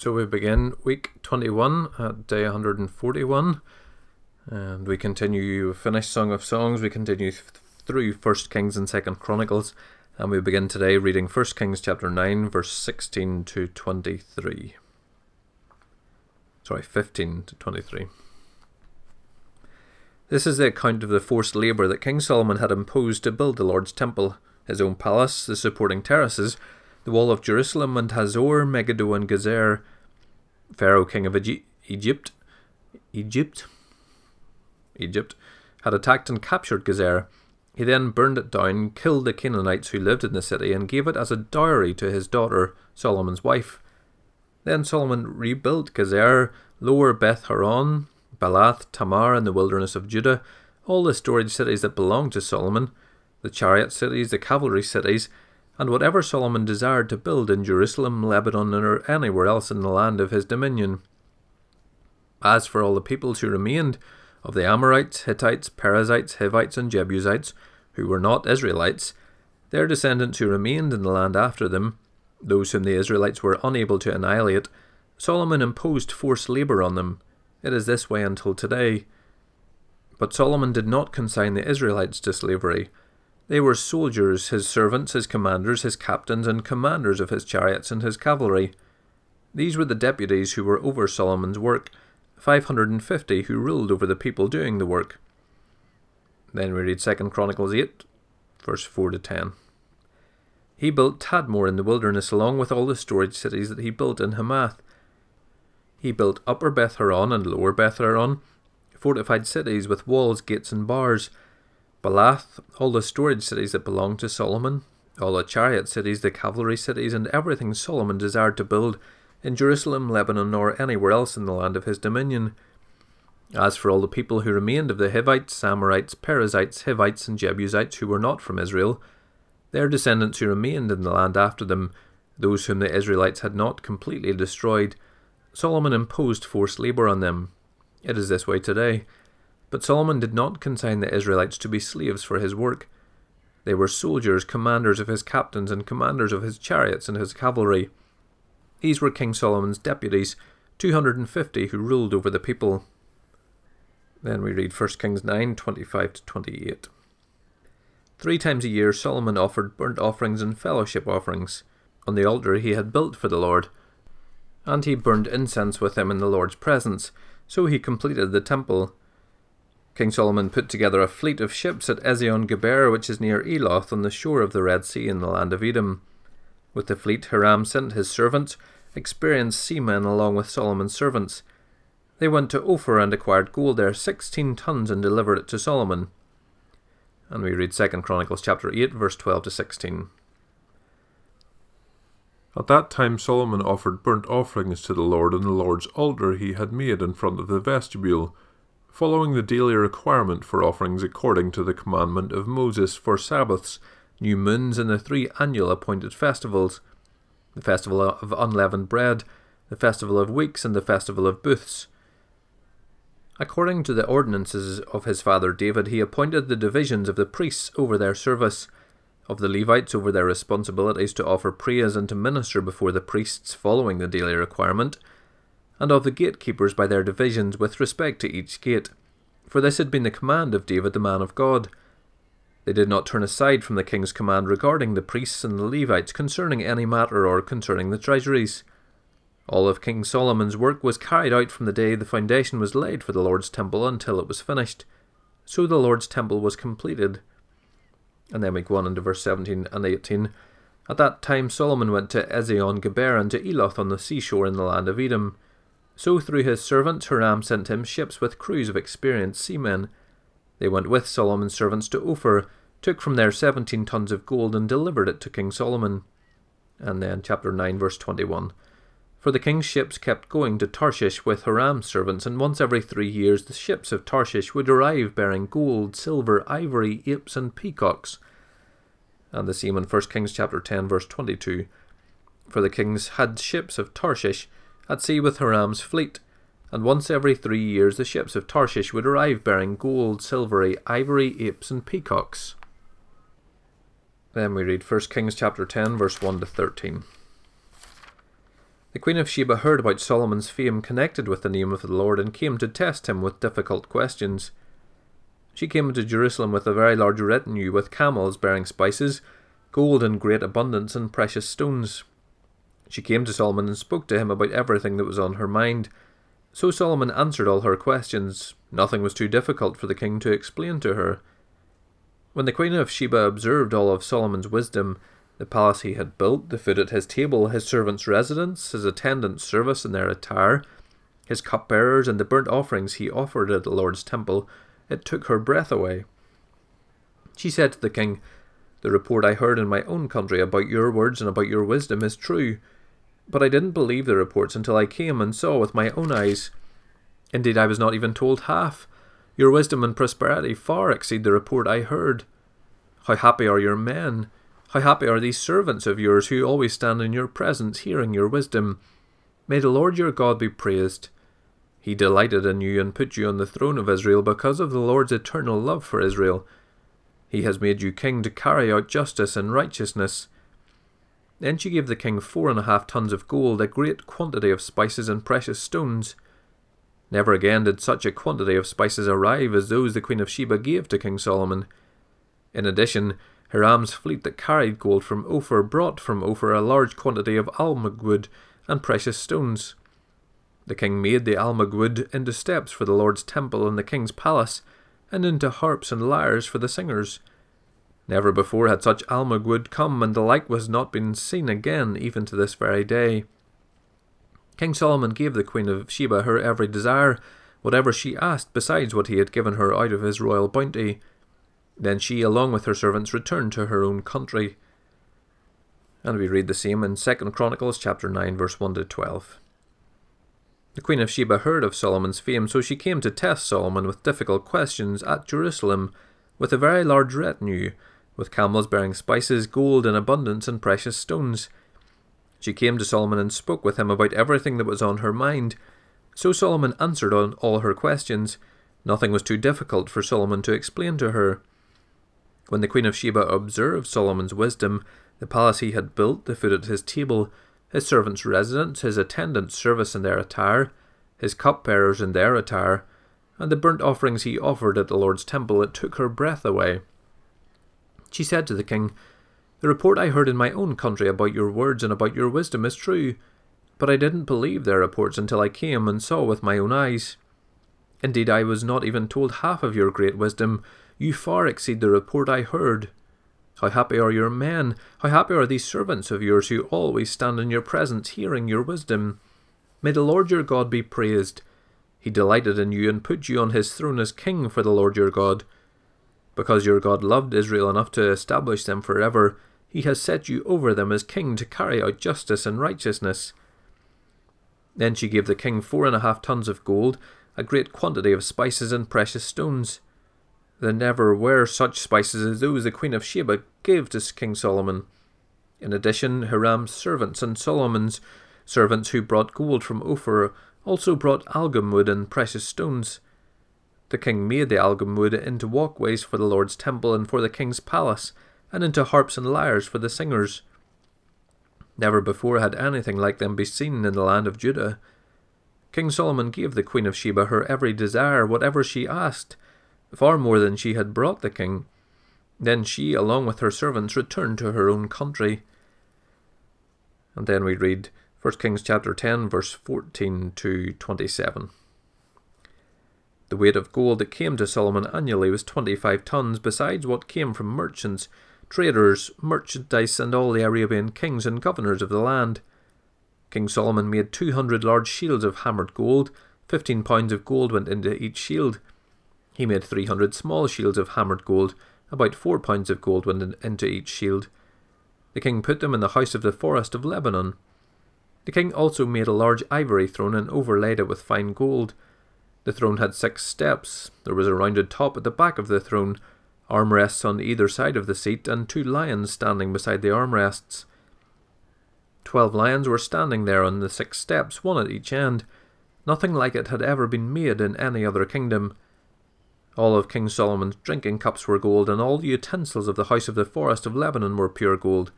So we begin week 21 at day 141, and we continue, we finish Song of Songs, we continue th- through 1 Kings and 2nd Chronicles, and we begin today reading 1 Kings chapter 9, verse 16 to 23. Sorry, 15 to 23. This is the account of the forced labour that King Solomon had imposed to build the Lord's temple, his own palace, the supporting terraces, the wall of Jerusalem, and Hazor, Megiddo, and Gezer, Pharaoh, king of Egypt, Egypt, Egypt, had attacked and captured Gezer. He then burned it down, killed the Canaanites who lived in the city, and gave it as a dowry to his daughter, Solomon's wife. Then Solomon rebuilt Gezer, Lower Beth Horon, Baalath, Tamar, and the wilderness of Judah, all the storage cities that belonged to Solomon, the chariot cities, the cavalry cities, and whatever Solomon desired to build in Jerusalem, Lebanon, or anywhere else in the land of his dominion. As for all the peoples who remained, of the Amorites, Hittites, Perizzites, Hivites, and Jebusites, who were not Israelites, their descendants who remained in the land after them, those whom the Israelites were unable to annihilate, Solomon imposed forced labour on them. It is this way until today. But Solomon did not consign the Israelites to slavery. They were soldiers, his servants, his commanders, his captains, and commanders of his chariots and his cavalry. These were the deputies who were over Solomon's work, five hundred and fifty who ruled over the people doing the work. Then we read 2 Chronicles 8, verse 4 to 10. He built Tadmor in the wilderness along with all the storage cities that he built in Hamath. He built Upper Beth and Lower Beth fortified cities with walls, gates, and bars. Baalath, all the storage cities that belonged to Solomon, all the chariot cities, the cavalry cities, and everything Solomon desired to build in Jerusalem, Lebanon, or anywhere else in the land of his dominion. As for all the people who remained of the Hivites, Samarites, Perizzites, Hivites, and Jebusites who were not from Israel, their descendants who remained in the land after them, those whom the Israelites had not completely destroyed, Solomon imposed forced labour on them. It is this way today. But Solomon did not consign the Israelites to be slaves for his work. They were soldiers, commanders of his captains, and commanders of his chariots and his cavalry. These were King Solomon's deputies, 250 who ruled over the people. Then we read 1 Kings 9 25 to 28. Three times a year Solomon offered burnt offerings and fellowship offerings on the altar he had built for the Lord, and he burned incense with them in the Lord's presence. So he completed the temple King Solomon put together a fleet of ships at Ezion Geber, which is near Eloth on the shore of the Red Sea in the land of Edom. With the fleet, Hiram sent his servants, experienced seamen, along with Solomon's servants. They went to Ophir and acquired gold there, sixteen tons, and delivered it to Solomon. And we read 2 Chronicles chapter 8, verse 12 to 16. At that time Solomon offered burnt offerings to the Lord on the Lord's altar he had made in front of the vestibule following the daily requirement for offerings according to the commandment of Moses for Sabbaths, new moons, and the three annual appointed festivals the festival of unleavened bread, the festival of weeks, and the festival of booths. According to the ordinances of his father David, he appointed the divisions of the priests over their service, of the Levites over their responsibilities to offer praise and to minister before the priests following the daily requirement, and of the gatekeepers by their divisions with respect to each gate. For this had been the command of David the man of God. They did not turn aside from the king's command regarding the priests and the Levites concerning any matter or concerning the treasuries. All of King Solomon's work was carried out from the day the foundation was laid for the Lord's temple until it was finished. So the Lord's temple was completed. And then we go on into verse 17 and 18. At that time Solomon went to Ezion Geber and to Eloth on the seashore in the land of Edom. So through his servants Hiram sent him ships with crews of experienced seamen. They went with Solomon's servants to Ophir, took from there seventeen tons of gold, and delivered it to King Solomon. And then, chapter 9, verse 21. For the king's ships kept going to Tarshish with Hiram's servants, and once every three years the ships of Tarshish would arrive bearing gold, silver, ivory, apes, and peacocks. And the seamen, 1 Kings chapter 10, verse 22. For the kings had ships of Tarshish, at sea with Hiram's fleet, and once every three years the ships of Tarshish would arrive bearing gold, silvery, ivory, apes, and peacocks. Then we read 1 Kings chapter 10, verse 1 to 13. The Queen of Sheba heard about Solomon's fame connected with the name of the Lord and came to test him with difficult questions. She came into Jerusalem with a very large retinue with camels bearing spices, gold in great abundance, and precious stones. She came to Solomon and spoke to him about everything that was on her mind. So Solomon answered all her questions. Nothing was too difficult for the king to explain to her. When the Queen of Sheba observed all of Solomon's wisdom, the palace he had built, the food at his table, his servants' residence, his attendants' service in their attire, his cupbearers, and the burnt offerings he offered at the Lord's temple, it took her breath away. She said to the king, The report I heard in my own country about your words and about your wisdom is true, but I didn't believe the reports until I came and saw with my own eyes. Indeed, I was not even told half. Your wisdom and prosperity far exceed the report I heard. How happy are your men! How happy are these servants of yours who always stand in your presence, hearing your wisdom. May the Lord your God be praised. He delighted in you and put you on the throne of Israel because of the Lord's eternal love for Israel. He has made you king to carry out justice and righteousness. Then she gave the king four and a half tons of gold, a great quantity of spices and precious stones. Never again did such a quantity of spices arrive as those the Queen of Sheba gave to King Solomon. In addition, Hiram's fleet that carried gold from Ophir brought from Ophir a large quantity of almug wood and precious stones. The king made the almug wood into steps for the Lord's temple and the king's palace, and into harps and lyres for the singers. Never before had such almug wood come, and the like was not been seen again, even to this very day. King Solomon gave the Queen of Sheba her every desire, whatever she asked, besides what he had given her out of his royal bounty. Then she, along with her servants, returned to her own country. And we read the same in Second Chronicles chapter 9, verse 1 to 12. The Queen of Sheba heard of Solomon's fame, so she came to test Solomon with difficult questions at Jerusalem, with a very large retinue, with camels bearing spices, gold in abundance, and precious stones. She came to Solomon and spoke with him about everything that was on her mind. So Solomon answered on all her questions. Nothing was too difficult for Solomon to explain to her. When the Queen of Sheba observed Solomon's wisdom, the palace he had built, the food at his table, his servants' residence, his attendants' service in their attire, his cupbearers in their attire, and the burnt offerings he offered at the Lord's temple, it took her breath away. She said to the king, The report I heard in my own country about your words and about your wisdom is true, but I didn't believe their reports until I came and saw with my own eyes. Indeed, I was not even told half of your great wisdom, you far exceed the report I heard. How happy are your men! How happy are these servants of yours who always stand in your presence, hearing your wisdom! May the Lord your God be praised. He delighted in you and put you on his throne as king for the Lord your God. Because your God loved Israel enough to establish them forever, he has set you over them as king to carry out justice and righteousness. Then she gave the king four and a half tons of gold, a great quantity of spices and precious stones. There never were such spices as those the Queen of Sheba gave to King Solomon. In addition, Hiram's servants and Solomon's servants who brought gold from Ophir also brought algum wood and precious stones. The king made the wood into walkways for the Lord's temple and for the king's palace, and into harps and lyres for the singers. Never before had anything like them been seen in the land of Judah. King Solomon gave the Queen of Sheba her every desire, whatever she asked, far more than she had brought the king. Then she, along with her servants, returned to her own country. And then we read 1 Kings chapter 10, verse 14 to 27. The weight of gold that came to Solomon annually was 25 tons, besides what came from merchants, traders, merchandise, and all the Arabian kings and governors of the land. King Solomon made 200 large shields of hammered gold, 15 pounds of gold went into each shield. He made 300 small shields of hammered gold, about 4 pounds of gold went into each shield. The king put them in the house of the forest of Lebanon. The king also made a large ivory throne and overlaid it with fine gold. The throne had six steps. There was a rounded top at the back of the throne, armrests on either side of the seat, and two lions standing beside the armrests. Twelve lions were standing there on the six steps, one at each end. Nothing like it had ever been made in any other kingdom. All of King Solomon's drinking cups were gold, and all the utensils of the house of the forest of Lebanon were pure gold.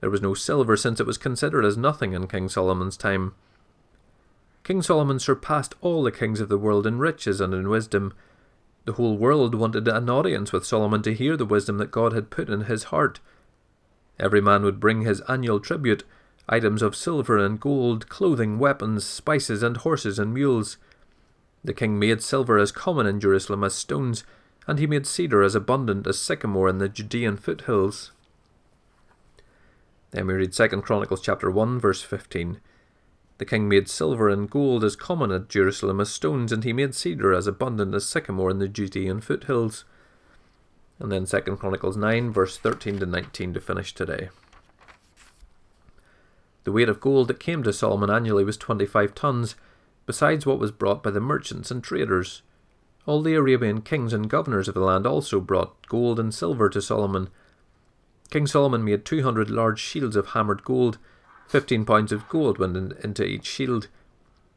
There was no silver, since it was considered as nothing in King Solomon's time. King Solomon surpassed all the kings of the world in riches and in wisdom. The whole world wanted an audience with Solomon to hear the wisdom that God had put in his heart. Every man would bring his annual tribute items of silver and gold, clothing, weapons, spices, and horses and mules. The king made silver as common in Jerusalem as stones, and he made cedar as abundant as sycamore in the Judean foothills. Then we read 2 Chronicles chapter 1 verse 15. The king made silver and gold as common at Jerusalem as stones, and he made cedar as abundant as sycamore in the Judean foothills. And then 2 Chronicles 9, verse 13 to 19 to finish today. The weight of gold that came to Solomon annually was 25 tons, besides what was brought by the merchants and traders. All the Arabian kings and governors of the land also brought gold and silver to Solomon. King Solomon made 200 large shields of hammered gold Fifteen pounds of gold went in, into each shield.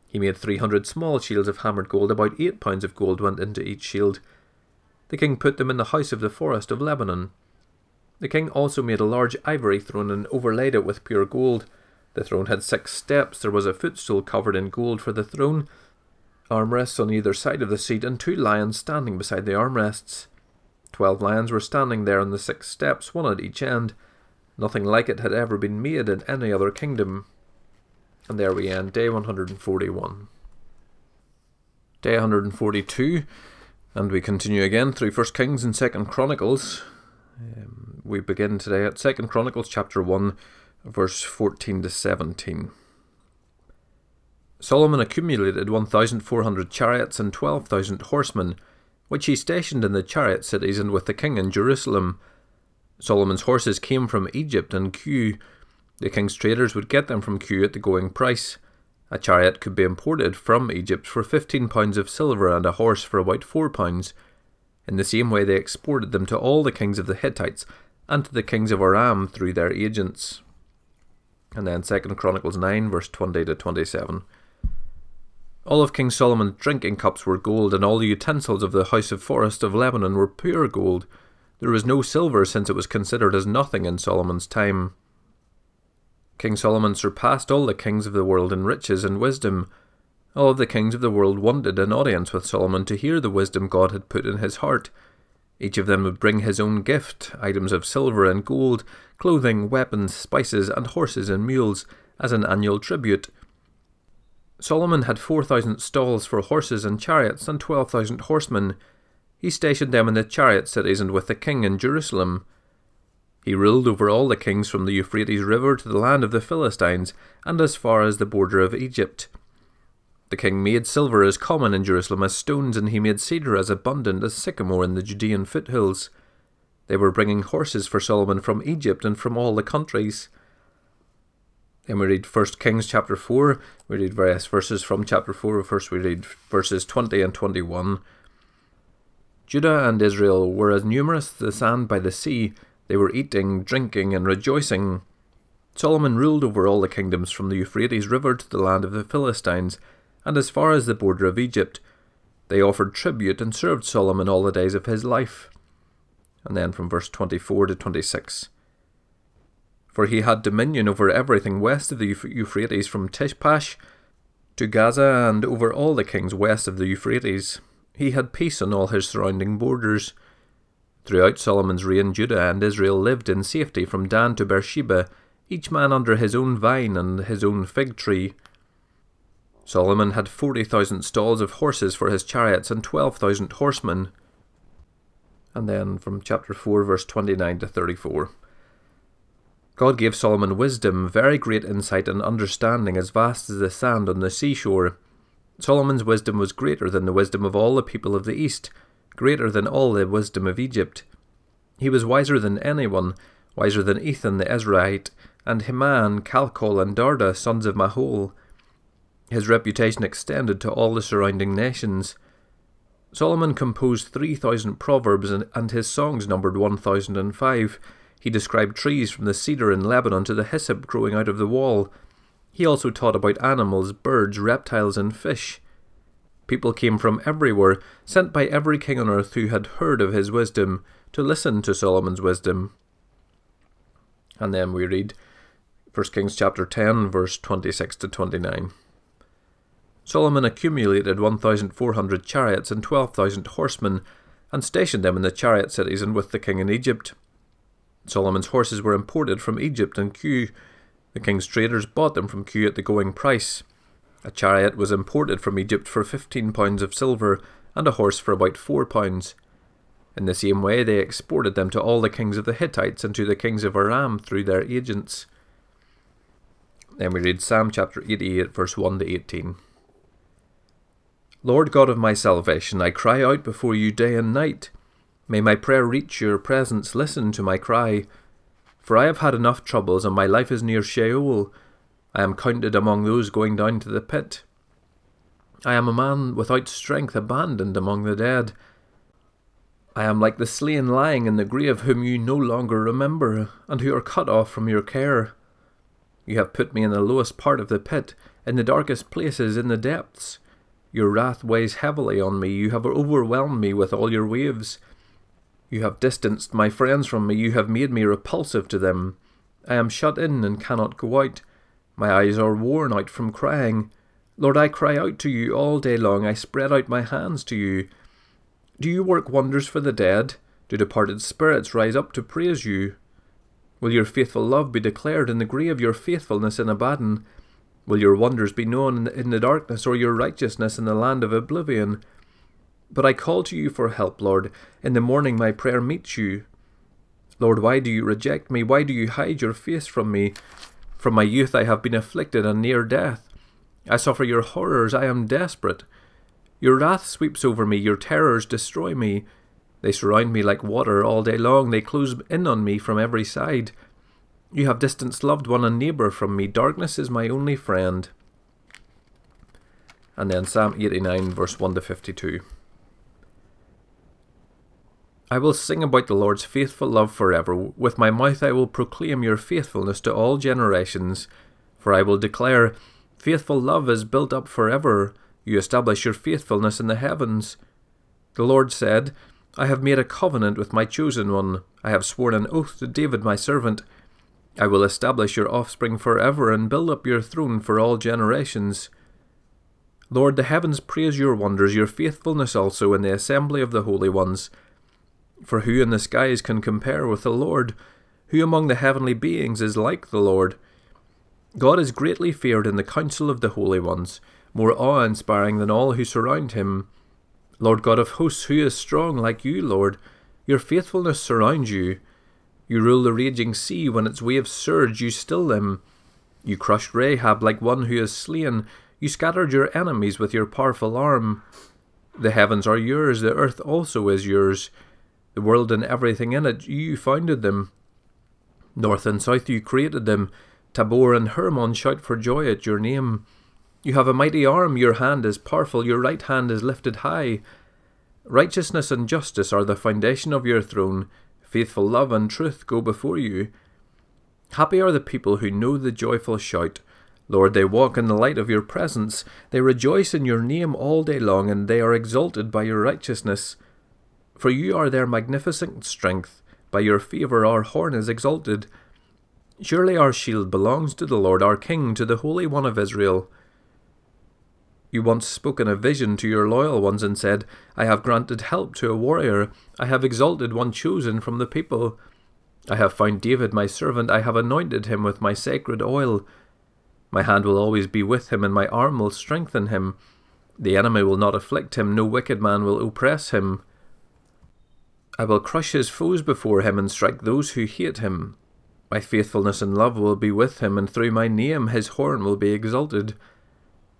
He made three hundred small shields of hammered gold, about eight pounds of gold went into each shield. The king put them in the house of the forest of Lebanon. The king also made a large ivory throne and overlaid it with pure gold. The throne had six steps, there was a footstool covered in gold for the throne, armrests on either side of the seat, and two lions standing beside the armrests. Twelve lions were standing there on the six steps, one at each end. Nothing like it had ever been made in any other kingdom. And there we end, day 141. Day 142, and we continue again through First Kings and Second Chronicles. Um, we begin today at Second Chronicles chapter 1, verse 14 to 17. Solomon accumulated 1,400 chariots and 12,000 horsemen, which he stationed in the chariot cities and with the king in Jerusalem Solomon's horses came from Egypt and Kue. The king's traders would get them from Kue at the going price. A chariot could be imported from Egypt for fifteen pounds of silver and a horse for about four pounds. In the same way, they exported them to all the kings of the Hittites and to the kings of Aram through their agents. And then 2 Chronicles 9, verse 20 to 27. All of King Solomon's drinking cups were gold, and all the utensils of the house of forest of Lebanon were pure gold. There was no silver since it was considered as nothing in Solomon's time. King Solomon surpassed all the kings of the world in riches and wisdom. All of the kings of the world wanted an audience with Solomon to hear the wisdom God had put in his heart. Each of them would bring his own gift items of silver and gold, clothing, weapons, spices, and horses and mules as an annual tribute. Solomon had 4,000 stalls for horses and chariots and 12,000 horsemen. He stationed them in the chariot cities and with the king in Jerusalem. He ruled over all the kings from the Euphrates River to the land of the Philistines, and as far as the border of Egypt. The king made silver as common in Jerusalem as stones, and he made cedar as abundant as sycamore in the Judean foothills. They were bringing horses for Solomon from Egypt and from all the countries. Then we read 1 Kings chapter 4. We read various verses from chapter 4. First, we read verses 20 and 21. Judah and Israel were as numerous as the sand by the sea. They were eating, drinking, and rejoicing. Solomon ruled over all the kingdoms from the Euphrates River to the land of the Philistines, and as far as the border of Egypt. They offered tribute and served Solomon all the days of his life. And then from verse 24 to 26. For he had dominion over everything west of the Euphrates from Tiphsah to Gaza and over all the kings west of the Euphrates. He had peace on all his surrounding borders. Throughout Solomon's reign, Judah and Israel lived in safety from Dan to Beersheba, each man under his own vine and his own fig tree. Solomon had forty thousand stalls of horses for his chariots and twelve thousand horsemen. And then from chapter 4, verse 29 to 34. God gave Solomon wisdom, very great insight, and understanding as vast as the sand on the seashore. Solomon's wisdom was greater than the wisdom of all the people of the East, greater than all the wisdom of Egypt. He was wiser than anyone, wiser than Ethan the Ezrahite, and Heman, Calcol, and Darda, sons of Mahol. His reputation extended to all the surrounding nations. Solomon composed 3,000 proverbs, and, and his songs numbered 1,005. He described trees from the cedar in Lebanon to the hyssop growing out of the wall, he also taught about animals, birds, reptiles, and fish. People came from everywhere, sent by every king on earth who had heard of his wisdom, to listen to Solomon's wisdom. And then we read 1 Kings chapter 10, verse 26 to 29. Solomon accumulated 1,400 chariots and 12,000 horsemen and stationed them in the chariot cities and with the king in Egypt. Solomon's horses were imported from Egypt and Kue. The king's traders bought them from Kue at the going price. A chariot was imported from Egypt for 15 pounds of silver and a horse for about 4 pounds. In the same way, they exported them to all the kings of the Hittites and to the kings of Aram through their agents. Then we read Psalm chapter 88, verse 1 to 18. Lord God of my salvation, I cry out before you day and night. May my prayer reach your presence. Listen to my cry. For I have had enough troubles, and my life is near Sheol. I am counted among those going down to the pit. I am a man without strength, abandoned among the dead. I am like the slain lying in the grave, whom you no longer remember, and who are cut off from your care. You have put me in the lowest part of the pit, in the darkest places, in the depths. Your wrath weighs heavily on me. You have overwhelmed me with all your waves. You have distanced my friends from me. You have made me repulsive to them. I am shut in and cannot go out. My eyes are worn out from crying. Lord, I cry out to you all day long. I spread out my hands to you. Do you work wonders for the dead? Do departed spirits rise up to praise you? Will your faithful love be declared in the grave, your faithfulness in Abaddon? Will your wonders be known in the darkness, or your righteousness in the land of oblivion? But I call to you for help, Lord. In the morning my prayer meets you. Lord, why do you reject me? Why do you hide your face from me? From my youth I have been afflicted and near death. I suffer your horrors, I am desperate. Your wrath sweeps over me, your terrors destroy me. They surround me like water all day long, they close in on me from every side. You have distanced loved one and neighbour from me. Darkness is my only friend. And then Psalm 89, verse 1 to 52. I will sing about the Lord's faithful love forever. With my mouth I will proclaim your faithfulness to all generations. For I will declare, Faithful love is built up forever. You establish your faithfulness in the heavens. The Lord said, I have made a covenant with my chosen one. I have sworn an oath to David my servant. I will establish your offspring forever and build up your throne for all generations. Lord, the heavens praise your wonders, your faithfulness also in the assembly of the holy ones. For who in the skies can compare with the Lord? Who among the heavenly beings is like the Lord? God is greatly feared in the council of the holy ones, more awe inspiring than all who surround him. Lord God of hosts, who is strong like you, Lord? Your faithfulness surrounds you. You rule the raging sea when its waves surge, you still them. You crushed Rahab like one who is slain. You scattered your enemies with your powerful arm. The heavens are yours, the earth also is yours. The world and everything in it, you founded them. North and south you created them. Tabor and Hermon shout for joy at your name. You have a mighty arm, your hand is powerful, your right hand is lifted high. Righteousness and justice are the foundation of your throne. Faithful love and truth go before you. Happy are the people who know the joyful shout. Lord, they walk in the light of your presence. They rejoice in your name all day long, and they are exalted by your righteousness. For you are their magnificent strength. By your favour our horn is exalted. Surely our shield belongs to the Lord our King, to the Holy One of Israel. You once spoke in a vision to your loyal ones and said, I have granted help to a warrior, I have exalted one chosen from the people. I have found David my servant, I have anointed him with my sacred oil. My hand will always be with him, and my arm will strengthen him. The enemy will not afflict him, no wicked man will oppress him. I will crush his foes before him and strike those who hate him. My faithfulness and love will be with him, and through my name his horn will be exalted.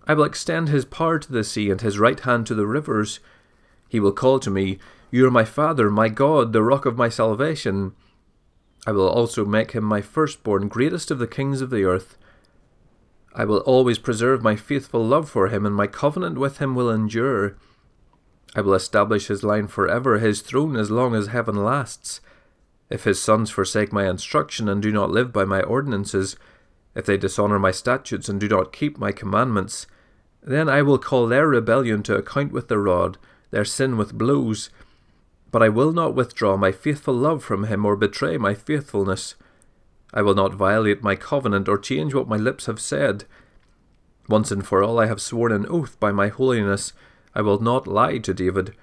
I will extend his power to the sea and his right hand to the rivers. He will call to me, You are my Father, my God, the rock of my salvation. I will also make him my firstborn, greatest of the kings of the earth. I will always preserve my faithful love for him, and my covenant with him will endure. I will establish his line forever, his throne as long as heaven lasts. If his sons forsake my instruction and do not live by my ordinances, if they dishonour my statutes and do not keep my commandments, then I will call their rebellion to account with the rod, their sin with blows. But I will not withdraw my faithful love from him or betray my faithfulness. I will not violate my covenant or change what my lips have said. Once and for all I have sworn an oath by my holiness, I will not lie to David.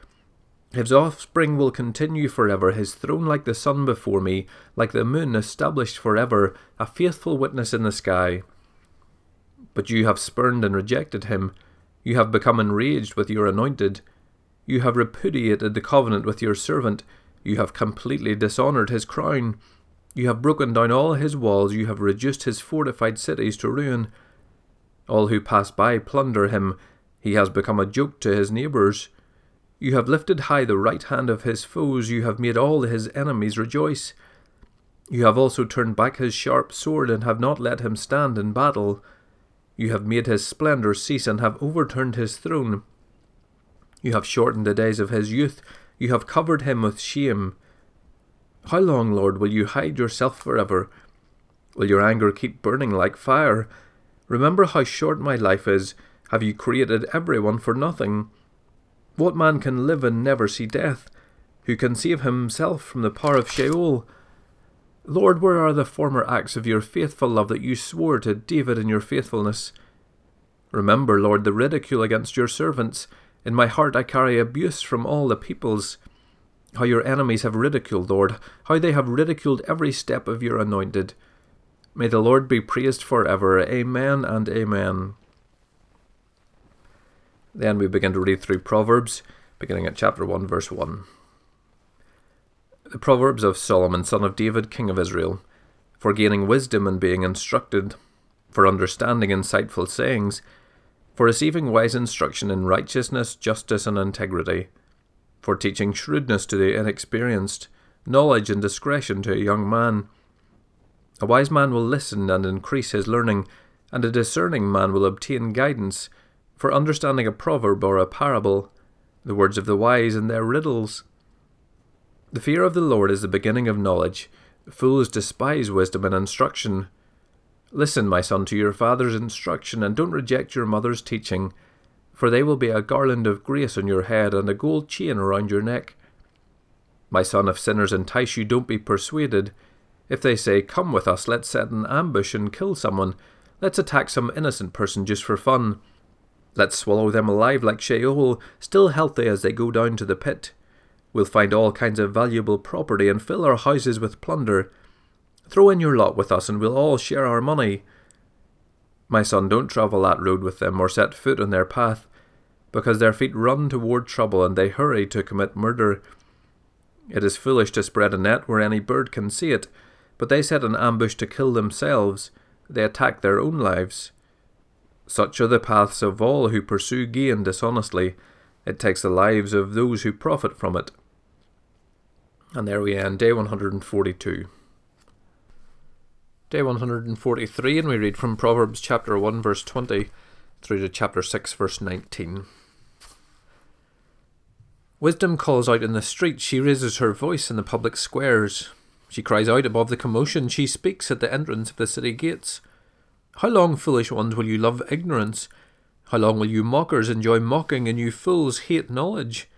His offspring will continue forever, his throne like the sun before me, like the moon established forever, a faithful witness in the sky. But you have spurned and rejected him. You have become enraged with your anointed. You have repudiated the covenant with your servant. You have completely dishonoured his crown. You have broken down all his walls. You have reduced his fortified cities to ruin. All who pass by plunder him. He has become a joke to his neighbours. You have lifted high the right hand of his foes, you have made all his enemies rejoice. You have also turned back his sharp sword, and have not let him stand in battle. You have made his splendour cease, and have overturned his throne. You have shortened the days of his youth, you have covered him with shame. How long, Lord, will you hide yourself forever? Will your anger keep burning like fire? Remember how short my life is. Have you created everyone for nothing? What man can live and never see death? Who can save himself from the power of Sheol? Lord, where are the former acts of your faithful love that you swore to David in your faithfulness? Remember, Lord, the ridicule against your servants. In my heart I carry abuse from all the peoples. How your enemies have ridiculed, Lord, how they have ridiculed every step of your anointed. May the Lord be praised for ever. Amen and amen. Then we begin to read through Proverbs, beginning at chapter 1, verse 1. The Proverbs of Solomon, son of David, king of Israel, for gaining wisdom and being instructed, for understanding insightful sayings, for receiving wise instruction in righteousness, justice, and integrity, for teaching shrewdness to the inexperienced, knowledge and discretion to a young man. A wise man will listen and increase his learning, and a discerning man will obtain guidance for understanding a proverb or a parable, the words of the wise and their riddles. The fear of the Lord is the beginning of knowledge. Fools despise wisdom and instruction. Listen, my son, to your father's instruction, and don't reject your mother's teaching, for they will be a garland of grace on your head and a gold chain around your neck. My son, if sinners entice you, don't be persuaded. If they say, Come with us, let's set an ambush and kill someone, let's attack some innocent person just for fun. Let's swallow them alive like Sheol, still healthy as they go down to the pit. We'll find all kinds of valuable property and fill our houses with plunder. Throw in your lot with us and we'll all share our money. My son, don't travel that road with them or set foot on their path, because their feet run toward trouble and they hurry to commit murder. It is foolish to spread a net where any bird can see it, but they set an ambush to kill themselves. They attack their own lives. Such are the paths of all who pursue gain dishonestly. It takes the lives of those who profit from it. And there we end, day 142. Day 143, and we read from Proverbs chapter 1, verse 20 through to chapter 6, verse 19. Wisdom calls out in the street, she raises her voice in the public squares. She cries out above the commotion, she speaks at the entrance of the city gates. How long, foolish ones, will you love ignorance? How long will you mockers enjoy mocking, and you fools hate knowledge?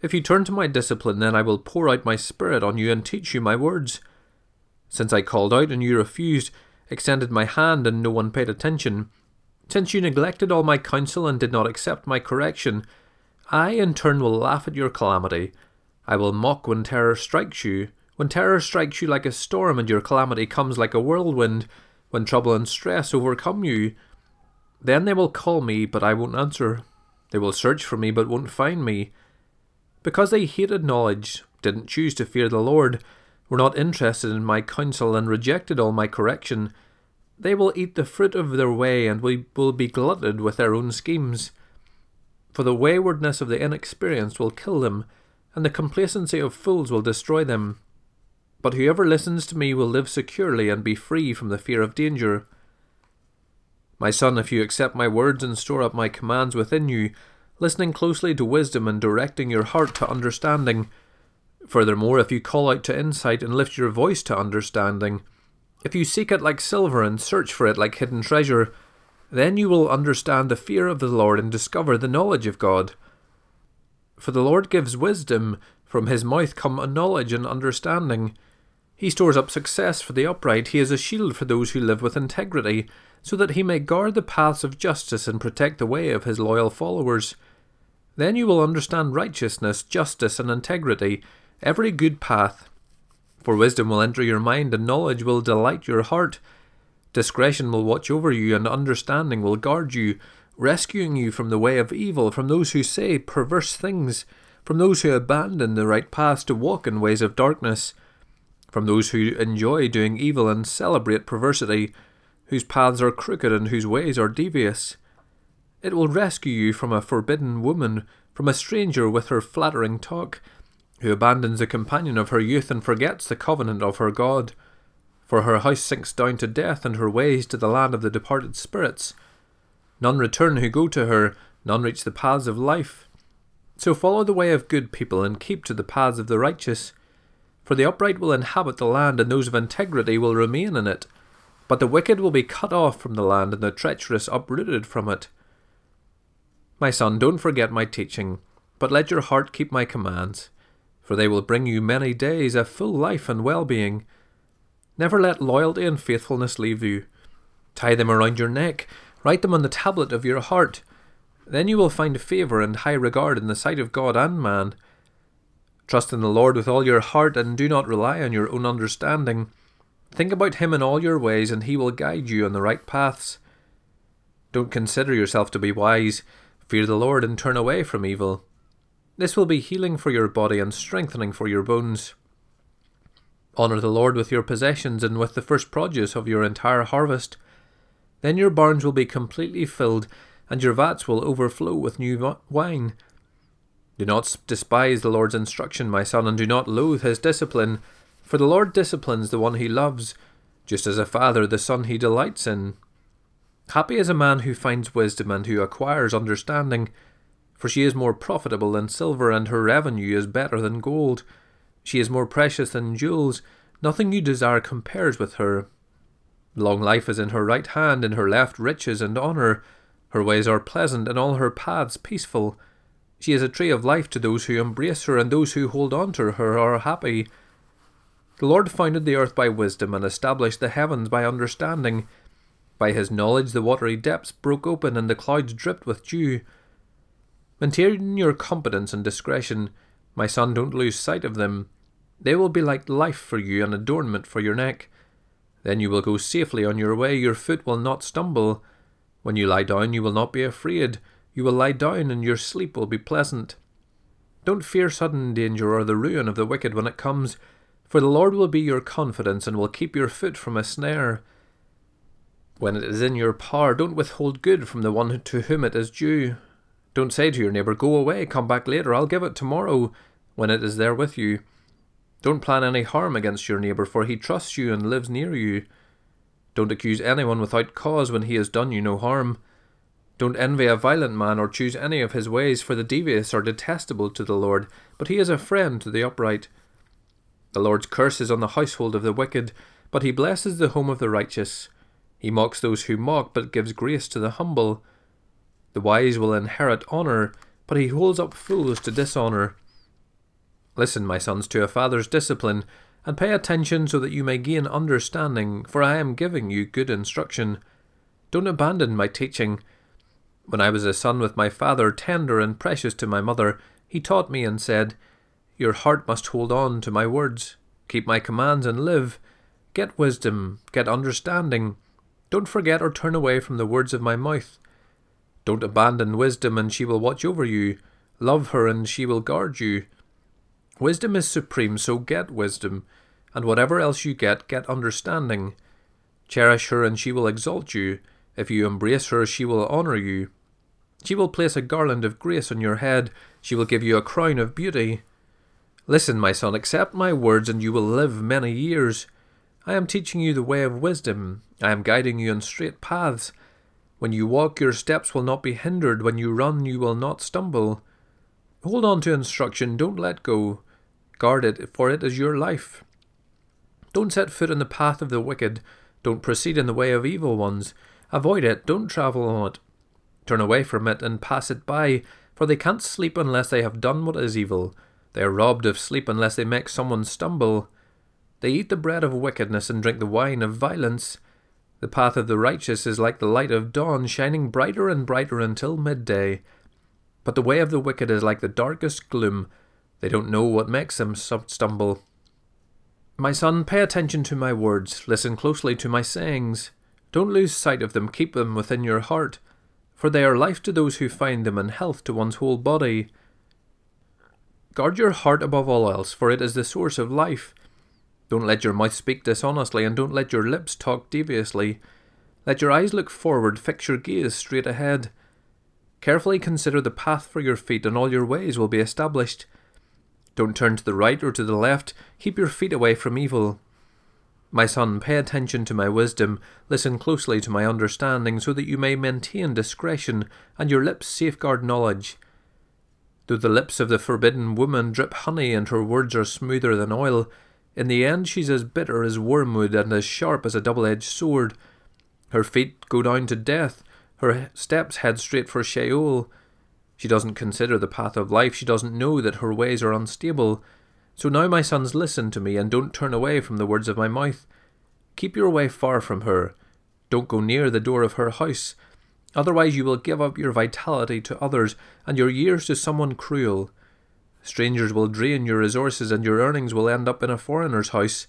If you turn to my discipline, then I will pour out my spirit on you and teach you my words. Since I called out and you refused, extended my hand and no one paid attention, since you neglected all my counsel and did not accept my correction, I in turn will laugh at your calamity. I will mock when terror strikes you, when terror strikes you like a storm and your calamity comes like a whirlwind when trouble and stress overcome you. Then they will call me, but I won't answer. They will search for me, but won't find me. Because they hated knowledge, didn't choose to fear the Lord, were not interested in my counsel, and rejected all my correction, they will eat the fruit of their way, and we will be glutted with their own schemes. For the waywardness of the inexperienced will kill them, and the complacency of fools will destroy them. But whoever listens to me will live securely and be free from the fear of danger. My son, if you accept my words and store up my commands within you, listening closely to wisdom and directing your heart to understanding, furthermore, if you call out to insight and lift your voice to understanding, if you seek it like silver and search for it like hidden treasure, then you will understand the fear of the Lord and discover the knowledge of God. For the Lord gives wisdom, from his mouth come a knowledge and understanding. He stores up success for the upright. He is a shield for those who live with integrity, so that he may guard the paths of justice and protect the way of his loyal followers. Then you will understand righteousness, justice, and integrity, every good path. For wisdom will enter your mind, and knowledge will delight your heart. Discretion will watch over you, and understanding will guard you, rescuing you from the way of evil, from those who say perverse things, from those who abandon the right paths to walk in ways of darkness from those who enjoy doing evil and celebrate perversity, whose paths are crooked and whose ways are devious. It will rescue you from a forbidden woman, from a stranger with her flattering talk, who abandons the companion of her youth and forgets the covenant of her God. For her house sinks down to death, and her ways to the land of the departed spirits. None return who go to her, none reach the paths of life. So follow the way of good people, and keep to the paths of the righteous. For the upright will inhabit the land, and those of integrity will remain in it. But the wicked will be cut off from the land, and the treacherous uprooted from it. My son, don't forget my teaching, but let your heart keep my commands, for they will bring you many days, a full life and well being. Never let loyalty and faithfulness leave you. Tie them around your neck, write them on the tablet of your heart. Then you will find favour and high regard in the sight of God and man. Trust in the Lord with all your heart and do not rely on your own understanding. Think about Him in all your ways, and He will guide you on the right paths. Don't consider yourself to be wise. Fear the Lord and turn away from evil. This will be healing for your body and strengthening for your bones. Honour the Lord with your possessions and with the first produce of your entire harvest. Then your barns will be completely filled, and your vats will overflow with new wine. Do not despise the Lord's instruction, my son, and do not loathe his discipline, for the Lord disciplines the one he loves, just as a father the son he delights in. Happy is a man who finds wisdom and who acquires understanding, for she is more profitable than silver, and her revenue is better than gold. She is more precious than jewels, nothing you desire compares with her. Long life is in her right hand, in her left riches and honour. Her ways are pleasant, and all her paths peaceful. She is a tree of life to those who embrace her, and those who hold on to her are happy. The Lord founded the earth by wisdom, and established the heavens by understanding. By his knowledge the watery depths broke open, and the clouds dripped with dew. Maintain your competence and discretion. My son, don't lose sight of them. They will be like life for you, and adornment for your neck. Then you will go safely on your way, your foot will not stumble. When you lie down, you will not be afraid. You will lie down, and your sleep will be pleasant. Don't fear sudden danger or the ruin of the wicked when it comes, for the Lord will be your confidence and will keep your foot from a snare. When it is in your power, don't withhold good from the one to whom it is due. Don't say to your neighbour, Go away, come back later, I'll give it tomorrow, when it is there with you. Don't plan any harm against your neighbour, for he trusts you and lives near you. Don't accuse anyone without cause when he has done you no harm. Don't envy a violent man or choose any of his ways, for the devious are detestable to the Lord, but he is a friend to the upright. The Lord's curse is on the household of the wicked, but he blesses the home of the righteous. He mocks those who mock, but gives grace to the humble. The wise will inherit honour, but he holds up fools to dishonour. Listen, my sons, to a father's discipline, and pay attention so that you may gain understanding, for I am giving you good instruction. Don't abandon my teaching when I was a son with my father, tender and precious to my mother, he taught me and said, Your heart must hold on to my words. Keep my commands and live. Get wisdom, get understanding. Don't forget or turn away from the words of my mouth. Don't abandon wisdom, and she will watch over you. Love her, and she will guard you. Wisdom is supreme, so get wisdom, and whatever else you get, get understanding. Cherish her, and she will exalt you. If you embrace her, she will honour you. She will place a garland of grace on your head, she will give you a crown of beauty. Listen, my son, accept my words, and you will live many years. I am teaching you the way of wisdom, I am guiding you in straight paths. When you walk, your steps will not be hindered, when you run, you will not stumble. Hold on to instruction, don't let go. Guard it, for it is your life. Don't set foot in the path of the wicked, don't proceed in the way of evil ones. Avoid it, don't travel on it. Turn away from it and pass it by, for they can't sleep unless they have done what is evil. They are robbed of sleep unless they make someone stumble. They eat the bread of wickedness and drink the wine of violence. The path of the righteous is like the light of dawn, shining brighter and brighter until midday. But the way of the wicked is like the darkest gloom. They don't know what makes them stumble. My son, pay attention to my words, listen closely to my sayings. Don't lose sight of them, keep them within your heart, for they are life to those who find them and health to one's whole body. Guard your heart above all else, for it is the source of life. Don't let your mouth speak dishonestly, and don't let your lips talk deviously. Let your eyes look forward, fix your gaze straight ahead. Carefully consider the path for your feet, and all your ways will be established. Don't turn to the right or to the left, keep your feet away from evil. My son, pay attention to my wisdom, listen closely to my understanding, so that you may maintain discretion, and your lips safeguard knowledge. Though the lips of the forbidden woman drip honey and her words are smoother than oil, in the end she's as bitter as wormwood and as sharp as a double edged sword. Her feet go down to death, her steps head straight for Sheol. She doesn't consider the path of life, she doesn't know that her ways are unstable. So now, my sons, listen to me, and don't turn away from the words of my mouth. Keep your way far from her. Don't go near the door of her house. Otherwise, you will give up your vitality to others, and your years to someone cruel. Strangers will drain your resources, and your earnings will end up in a foreigner's house.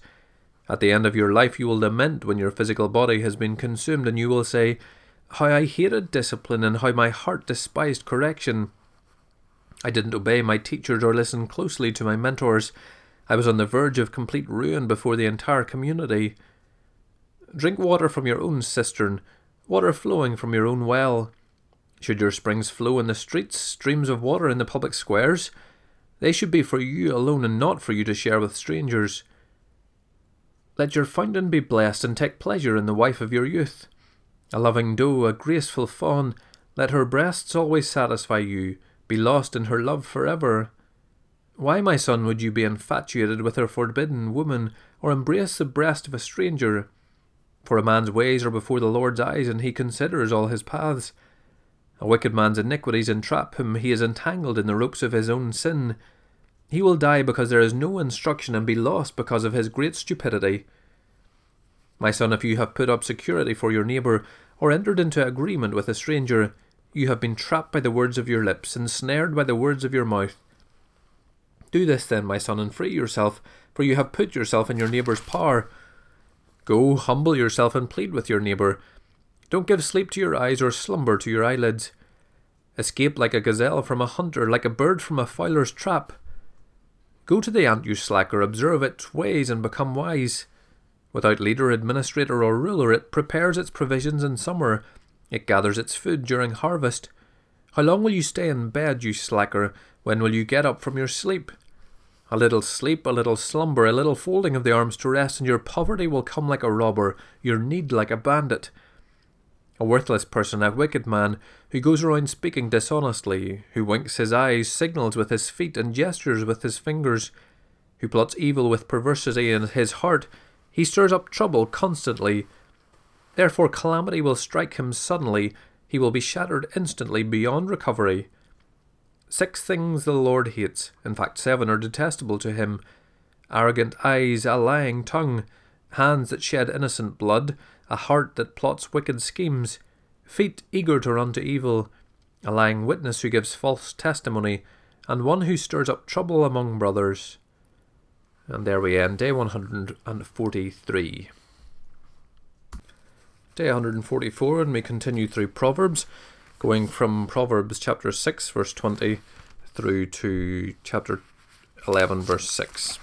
At the end of your life, you will lament when your physical body has been consumed, and you will say, How I hated discipline, and how my heart despised correction. I didn't obey my teachers or listen closely to my mentors. I was on the verge of complete ruin before the entire community. Drink water from your own cistern, water flowing from your own well. Should your springs flow in the streets, streams of water in the public squares? They should be for you alone and not for you to share with strangers. Let your fountain be blessed and take pleasure in the wife of your youth. A loving doe, a graceful fawn, let her breasts always satisfy you be lost in her love forever. Why, my son, would you be infatuated with a forbidden woman, or embrace the breast of a stranger? For a man's ways are before the Lord's eyes, and he considers all his paths. A wicked man's iniquities entrap him, he is entangled in the ropes of his own sin. He will die because there is no instruction, and be lost because of his great stupidity. My son, if you have put up security for your neighbour, or entered into agreement with a stranger, you have been trapped by the words of your lips, ensnared by the words of your mouth. Do this then, my son, and free yourself, for you have put yourself in your neighbour's power. Go, humble yourself, and plead with your neighbour. Don't give sleep to your eyes or slumber to your eyelids. Escape like a gazelle from a hunter, like a bird from a fowler's trap. Go to the ant, you slacker, observe its ways and become wise. Without leader, administrator, or ruler, it prepares its provisions in summer it gathers its food during harvest. How long will you stay in bed, you slacker? When will you get up from your sleep? A little sleep, a little slumber, a little folding of the arms to rest, and your poverty will come like a robber, your need like a bandit. A worthless person, a wicked man, who goes around speaking dishonestly, who winks his eyes, signals with his feet, and gestures with his fingers, who plots evil with perversity in his heart, he stirs up trouble constantly, Therefore, calamity will strike him suddenly, he will be shattered instantly beyond recovery. Six things the Lord hates, in fact, seven are detestable to him arrogant eyes, a lying tongue, hands that shed innocent blood, a heart that plots wicked schemes, feet eager to run to evil, a lying witness who gives false testimony, and one who stirs up trouble among brothers. And there we end, day 143. Day 144, and we continue through Proverbs, going from Proverbs chapter 6, verse 20, through to chapter 11, verse 6.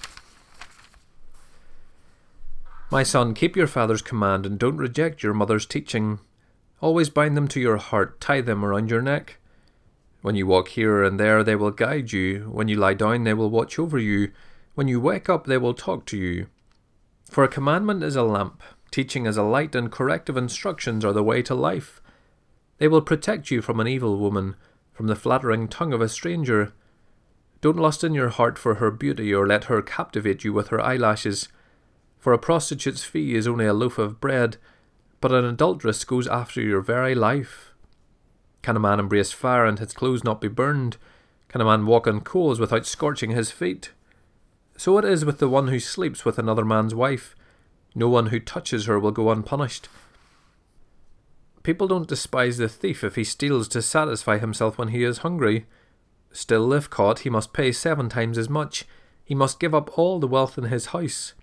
My son, keep your father's command and don't reject your mother's teaching. Always bind them to your heart, tie them around your neck. When you walk here and there, they will guide you. When you lie down, they will watch over you. When you wake up, they will talk to you. For a commandment is a lamp Teaching as a light and corrective instructions are the way to life. They will protect you from an evil woman, from the flattering tongue of a stranger. Don't lust in your heart for her beauty, or let her captivate you with her eyelashes. For a prostitute's fee is only a loaf of bread, but an adulteress goes after your very life. Can a man embrace fire and his clothes not be burned? Can a man walk on coals without scorching his feet? So it is with the one who sleeps with another man's wife. No one who touches her will go unpunished. People don't despise the thief if he steals to satisfy himself when he is hungry. Still, if caught, he must pay seven times as much. He must give up all the wealth in his house.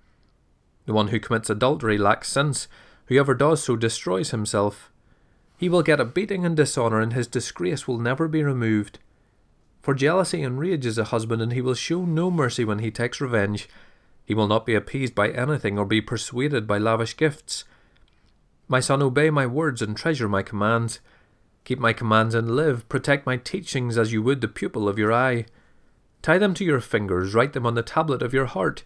The one who commits adultery lacks sense. Whoever does so destroys himself. He will get a beating and dishonour, and his disgrace will never be removed. For jealousy enrages a husband, and he will show no mercy when he takes revenge. He will not be appeased by anything or be persuaded by lavish gifts. My son, obey my words and treasure my commands. Keep my commands and live. Protect my teachings as you would the pupil of your eye. Tie them to your fingers, write them on the tablet of your heart.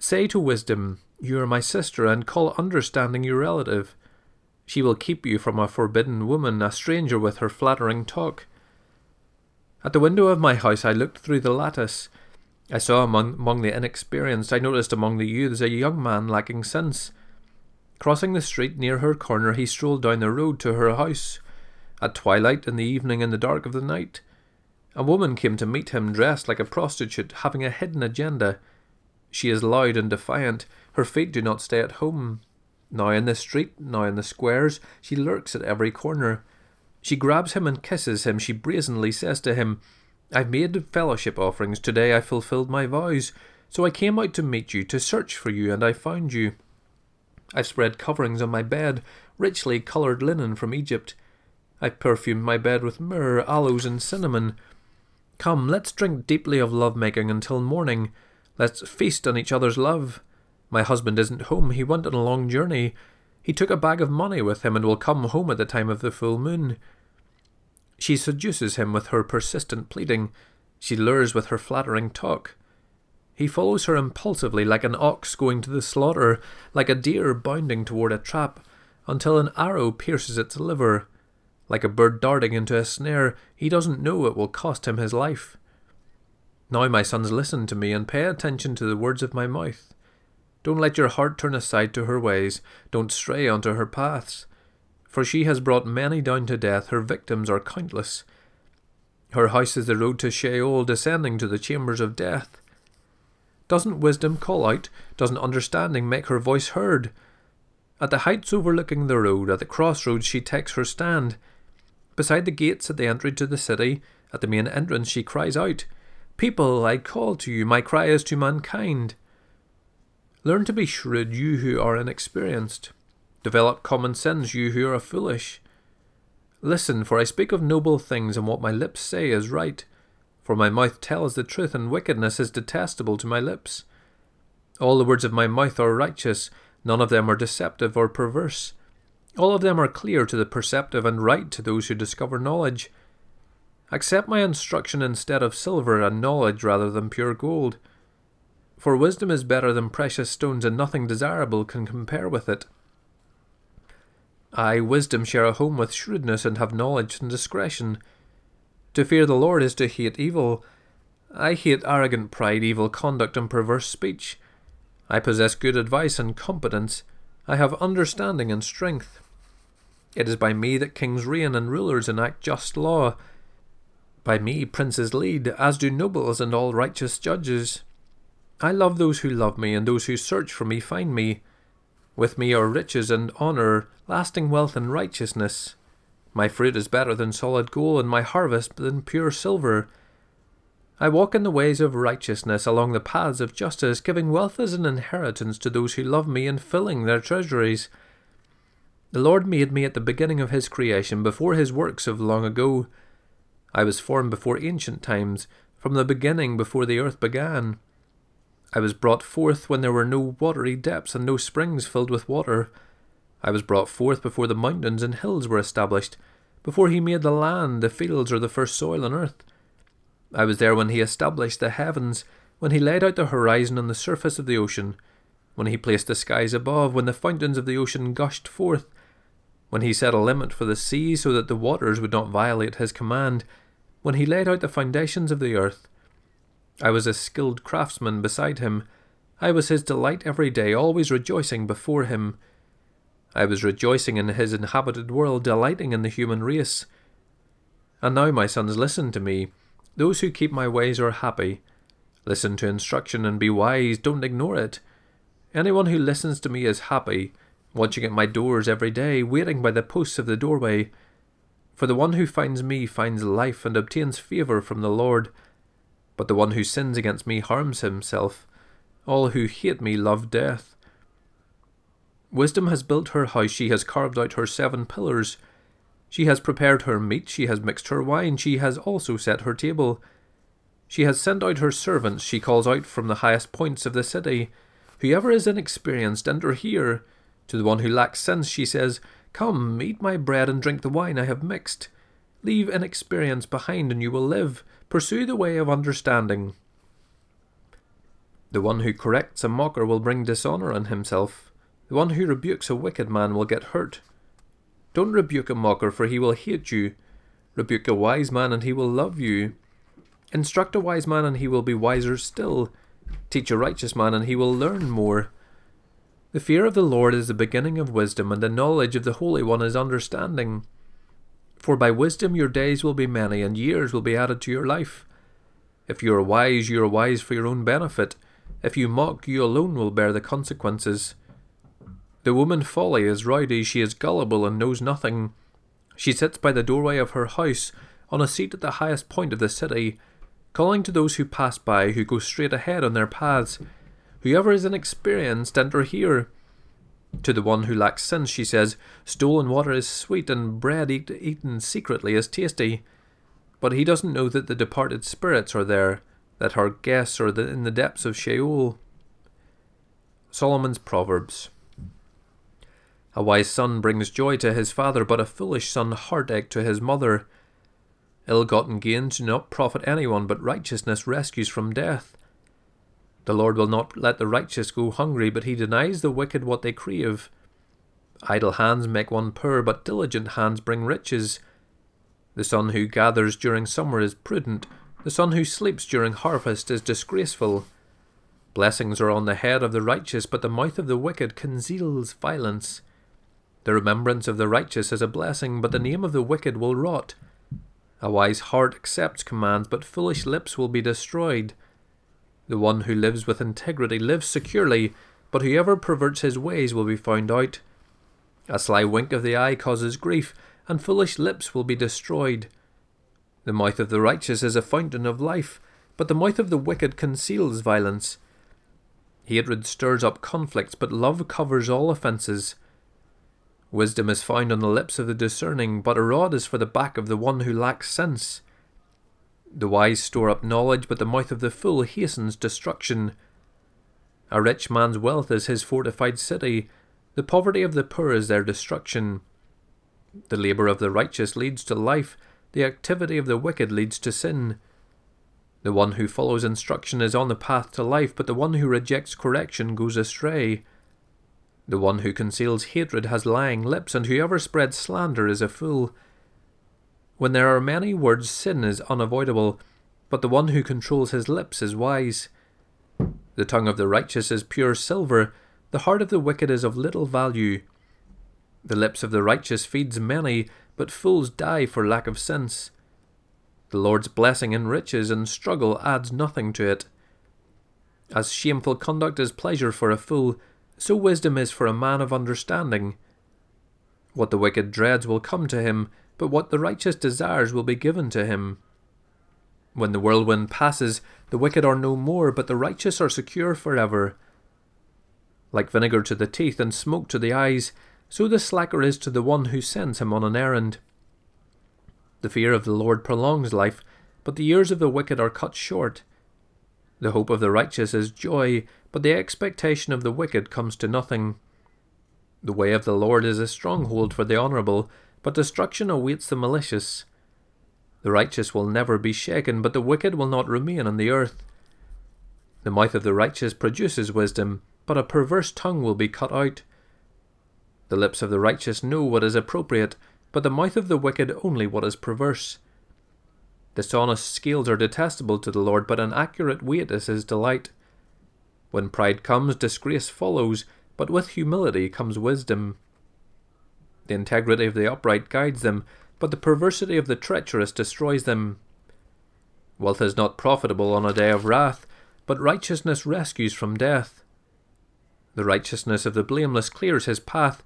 Say to wisdom, You are my sister, and call understanding your relative. She will keep you from a forbidden woman, a stranger with her flattering talk. At the window of my house I looked through the lattice. I saw among, among the inexperienced, I noticed among the youths a young man lacking sense. Crossing the street near her corner, he strolled down the road to her house. At twilight, in the evening, in the dark of the night, a woman came to meet him dressed like a prostitute, having a hidden agenda. She is loud and defiant. Her feet do not stay at home. Now in the street, now in the squares, she lurks at every corner. She grabs him and kisses him. She brazenly says to him, I've made fellowship offerings. Today I fulfilled my vows. So I came out to meet you, to search for you, and I found you. I've spread coverings on my bed, richly coloured linen from Egypt. I've perfumed my bed with myrrh, aloes, and cinnamon. Come, let's drink deeply of love making until morning. Let's feast on each other's love. My husband isn't home. He went on a long journey. He took a bag of money with him and will come home at the time of the full moon. She seduces him with her persistent pleading. She lures with her flattering talk. He follows her impulsively like an ox going to the slaughter, like a deer bounding toward a trap, until an arrow pierces its liver. Like a bird darting into a snare, he doesn't know it will cost him his life. Now, my sons, listen to me and pay attention to the words of my mouth. Don't let your heart turn aside to her ways, don't stray onto her paths for she has brought many down to death, her victims are countless. Her house is the road to Sheol, descending to the chambers of death. Doesn't wisdom call out? Doesn't understanding make her voice heard? At the heights overlooking the road, at the crossroads, she takes her stand. Beside the gates at the entry to the city, at the main entrance, she cries out, People, I call to you, my cry is to mankind. Learn to be shrewd, you who are inexperienced. Develop common sense, you who are foolish. Listen, for I speak of noble things, and what my lips say is right. For my mouth tells the truth, and wickedness is detestable to my lips. All the words of my mouth are righteous, none of them are deceptive or perverse. All of them are clear to the perceptive and right to those who discover knowledge. Accept my instruction instead of silver, and knowledge rather than pure gold. For wisdom is better than precious stones, and nothing desirable can compare with it. I, wisdom, share a home with shrewdness and have knowledge and discretion. To fear the Lord is to hate evil. I hate arrogant pride, evil conduct, and perverse speech. I possess good advice and competence. I have understanding and strength. It is by me that kings reign and rulers enact just law. By me princes lead, as do nobles and all righteous judges. I love those who love me, and those who search for me find me. With me are riches and honour, lasting wealth and righteousness. My fruit is better than solid gold, and my harvest than pure silver. I walk in the ways of righteousness along the paths of justice, giving wealth as an inheritance to those who love me and filling their treasuries. The Lord made me at the beginning of his creation, before his works of long ago. I was formed before ancient times, from the beginning before the earth began. I was brought forth when there were no watery depths and no springs filled with water. I was brought forth before the mountains and hills were established, before he made the land, the fields, or the first soil on earth. I was there when he established the heavens, when he laid out the horizon on the surface of the ocean, when he placed the skies above, when the fountains of the ocean gushed forth, when he set a limit for the sea so that the waters would not violate his command, when he laid out the foundations of the earth, I was a skilled craftsman beside him. I was his delight every day, always rejoicing before him. I was rejoicing in his inhabited world, delighting in the human race. And now, my sons, listen to me. Those who keep my ways are happy. Listen to instruction and be wise, don't ignore it. Anyone who listens to me is happy, watching at my doors every day, waiting by the posts of the doorway. For the one who finds me finds life and obtains favour from the Lord. But the one who sins against me harms himself. All who hate me love death. Wisdom has built her house, she has carved out her seven pillars. She has prepared her meat, she has mixed her wine, she has also set her table. She has sent out her servants, she calls out from the highest points of the city. Whoever is inexperienced, enter here. To the one who lacks sense, she says, Come, eat my bread and drink the wine I have mixed. Leave inexperience behind, and you will live. Pursue the way of understanding. The one who corrects a mocker will bring dishonour on himself. The one who rebukes a wicked man will get hurt. Don't rebuke a mocker, for he will hate you. Rebuke a wise man, and he will love you. Instruct a wise man, and he will be wiser still. Teach a righteous man, and he will learn more. The fear of the Lord is the beginning of wisdom, and the knowledge of the Holy One is understanding. For by wisdom your days will be many, and years will be added to your life. If you are wise, you are wise for your own benefit. If you mock, you alone will bear the consequences. The woman Folly is rowdy, she is gullible and knows nothing. She sits by the doorway of her house, on a seat at the highest point of the city, calling to those who pass by, who go straight ahead on their paths. Whoever is inexperienced, enter here. To the one who lacks sense, she says, Stolen water is sweet, and bread eat, eaten secretly is tasty. But he doesn't know that the departed spirits are there, that her guests are in the depths of Sheol. Solomon's Proverbs. A wise son brings joy to his father, but a foolish son heartache to his mother. Ill gotten gains do not profit anyone, but righteousness rescues from death. The Lord will not let the righteous go hungry, but he denies the wicked what they crave. Idle hands make one poor, but diligent hands bring riches. The son who gathers during summer is prudent, the son who sleeps during harvest is disgraceful. Blessings are on the head of the righteous, but the mouth of the wicked conceals violence. The remembrance of the righteous is a blessing, but the name of the wicked will rot. A wise heart accepts commands, but foolish lips will be destroyed. The one who lives with integrity lives securely, but whoever perverts his ways will be found out. A sly wink of the eye causes grief, and foolish lips will be destroyed. The mouth of the righteous is a fountain of life, but the mouth of the wicked conceals violence. Hatred stirs up conflicts, but love covers all offences. Wisdom is found on the lips of the discerning, but a rod is for the back of the one who lacks sense. The wise store up knowledge, but the mouth of the fool hastens destruction. A rich man's wealth is his fortified city, the poverty of the poor is their destruction. The labour of the righteous leads to life, the activity of the wicked leads to sin. The one who follows instruction is on the path to life, but the one who rejects correction goes astray. The one who conceals hatred has lying lips, and whoever spreads slander is a fool. When there are many words, sin is unavoidable, but the one who controls his lips is wise. The tongue of the righteous is pure silver, the heart of the wicked is of little value. The lips of the righteous feeds many, but fools die for lack of sense. The Lord's blessing enriches, and struggle adds nothing to it. As shameful conduct is pleasure for a fool, so wisdom is for a man of understanding. What the wicked dreads will come to him, but what the righteous desires will be given to him. When the whirlwind passes, the wicked are no more, but the righteous are secure forever. Like vinegar to the teeth and smoke to the eyes, so the slacker is to the one who sends him on an errand. The fear of the Lord prolongs life, but the years of the wicked are cut short. The hope of the righteous is joy, but the expectation of the wicked comes to nothing. The way of the Lord is a stronghold for the honourable, but destruction awaits the malicious. The righteous will never be shaken, but the wicked will not remain on the earth. The mouth of the righteous produces wisdom, but a perverse tongue will be cut out. The lips of the righteous know what is appropriate, but the mouth of the wicked only what is perverse. Dishonest scales are detestable to the Lord, but an accurate weight is his delight. When pride comes, disgrace follows, but with humility comes wisdom. The integrity of the upright guides them, but the perversity of the treacherous destroys them. Wealth is not profitable on a day of wrath, but righteousness rescues from death. The righteousness of the blameless clears his path,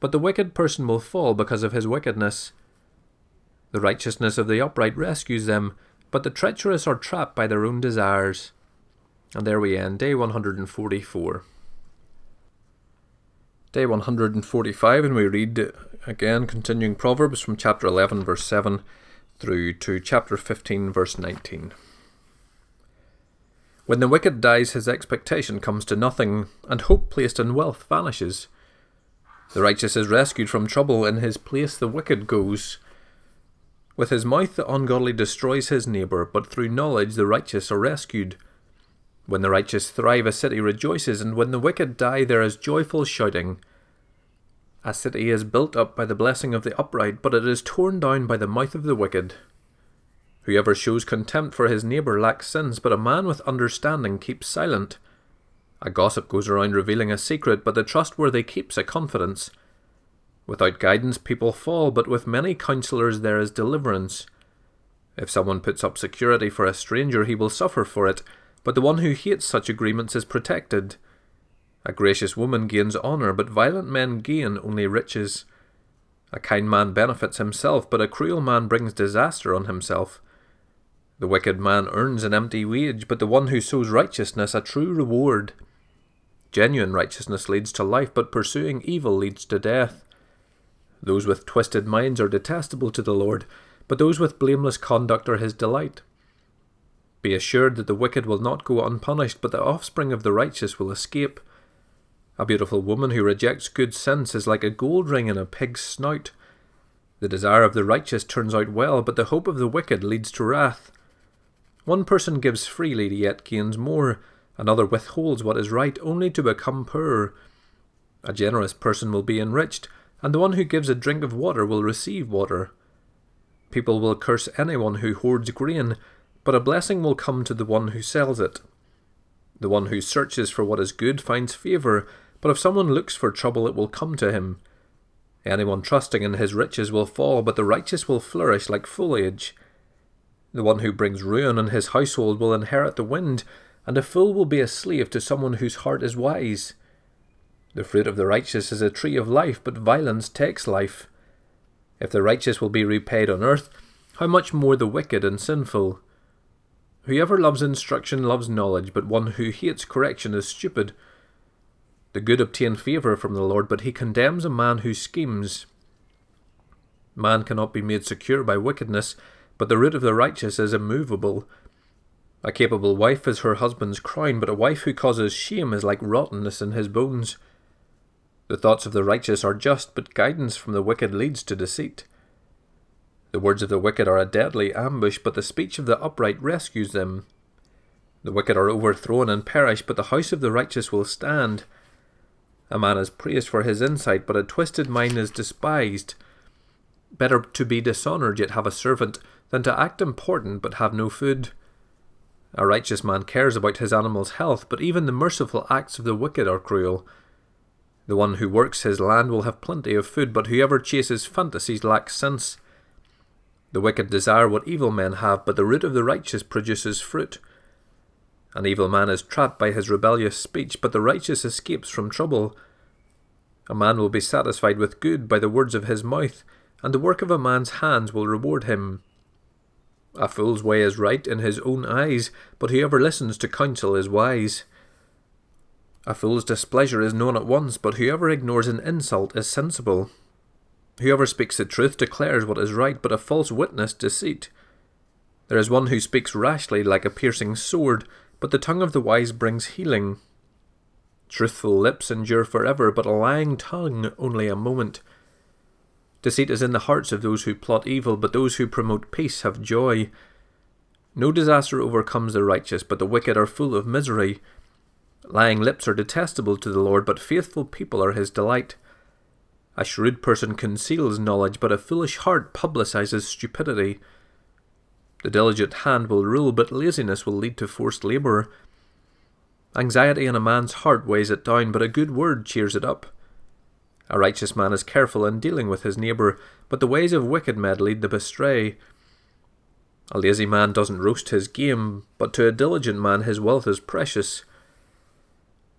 but the wicked person will fall because of his wickedness. The righteousness of the upright rescues them, but the treacherous are trapped by their own desires. And there we end, day 144. Day 145, and we read again, continuing Proverbs from chapter 11, verse 7 through to chapter 15, verse 19. When the wicked dies, his expectation comes to nothing, and hope placed in wealth vanishes. The righteous is rescued from trouble, in his place the wicked goes. With his mouth the ungodly destroys his neighbour, but through knowledge the righteous are rescued. When the righteous thrive, a city rejoices, and when the wicked die, there is joyful shouting. A city is built up by the blessing of the upright, but it is torn down by the mouth of the wicked. Whoever shows contempt for his neighbour lacks sins, but a man with understanding keeps silent. A gossip goes around revealing a secret, but the trustworthy keeps a confidence. Without guidance, people fall, but with many counselors there is deliverance. If someone puts up security for a stranger, he will suffer for it, but the one who hates such agreements is protected. A gracious woman gains honour, but violent men gain only riches. A kind man benefits himself, but a cruel man brings disaster on himself. The wicked man earns an empty wage, but the one who sows righteousness a true reward. Genuine righteousness leads to life, but pursuing evil leads to death. Those with twisted minds are detestable to the Lord, but those with blameless conduct are his delight. Be assured that the wicked will not go unpunished, but the offspring of the righteous will escape. A beautiful woman who rejects good sense is like a gold ring in a pig's snout. The desire of the righteous turns out well, but the hope of the wicked leads to wrath. One person gives freely, yet gains more. Another withholds what is right, only to become poor. A generous person will be enriched, and the one who gives a drink of water will receive water. People will curse anyone who hoards grain, but a blessing will come to the one who sells it. The one who searches for what is good finds favour, but if someone looks for trouble, it will come to him. Anyone trusting in his riches will fall, but the righteous will flourish like foliage. The one who brings ruin on his household will inherit the wind, and a fool will be a slave to someone whose heart is wise. The fruit of the righteous is a tree of life, but violence takes life. If the righteous will be repaid on earth, how much more the wicked and sinful? Whoever loves instruction loves knowledge, but one who hates correction is stupid. The good obtain favour from the Lord, but he condemns a man who schemes. Man cannot be made secure by wickedness, but the root of the righteous is immovable. A capable wife is her husband's crown, but a wife who causes shame is like rottenness in his bones. The thoughts of the righteous are just, but guidance from the wicked leads to deceit. The words of the wicked are a deadly ambush, but the speech of the upright rescues them. The wicked are overthrown and perish, but the house of the righteous will stand. A man is praised for his insight, but a twisted mind is despised. Better to be dishonoured yet have a servant, than to act important but have no food. A righteous man cares about his animal's health, but even the merciful acts of the wicked are cruel. The one who works his land will have plenty of food, but whoever chases fantasies lacks sense. The wicked desire what evil men have, but the root of the righteous produces fruit. An evil man is trapped by his rebellious speech, but the righteous escapes from trouble. A man will be satisfied with good by the words of his mouth, and the work of a man's hands will reward him. A fool's way is right in his own eyes, but whoever listens to counsel is wise. A fool's displeasure is known at once, but whoever ignores an insult is sensible. Whoever speaks the truth declares what is right, but a false witness deceit. There is one who speaks rashly like a piercing sword, but the tongue of the wise brings healing. Truthful lips endure forever, but a lying tongue only a moment. Deceit is in the hearts of those who plot evil, but those who promote peace have joy. No disaster overcomes the righteous, but the wicked are full of misery. Lying lips are detestable to the Lord, but faithful people are his delight. A shrewd person conceals knowledge, but a foolish heart publicizes stupidity. The diligent hand will rule, but laziness will lead to forced labour. Anxiety in a man's heart weighs it down, but a good word cheers it up. A righteous man is careful in dealing with his neighbour, but the ways of wicked men lead them astray. A lazy man doesn't roast his game, but to a diligent man his wealth is precious.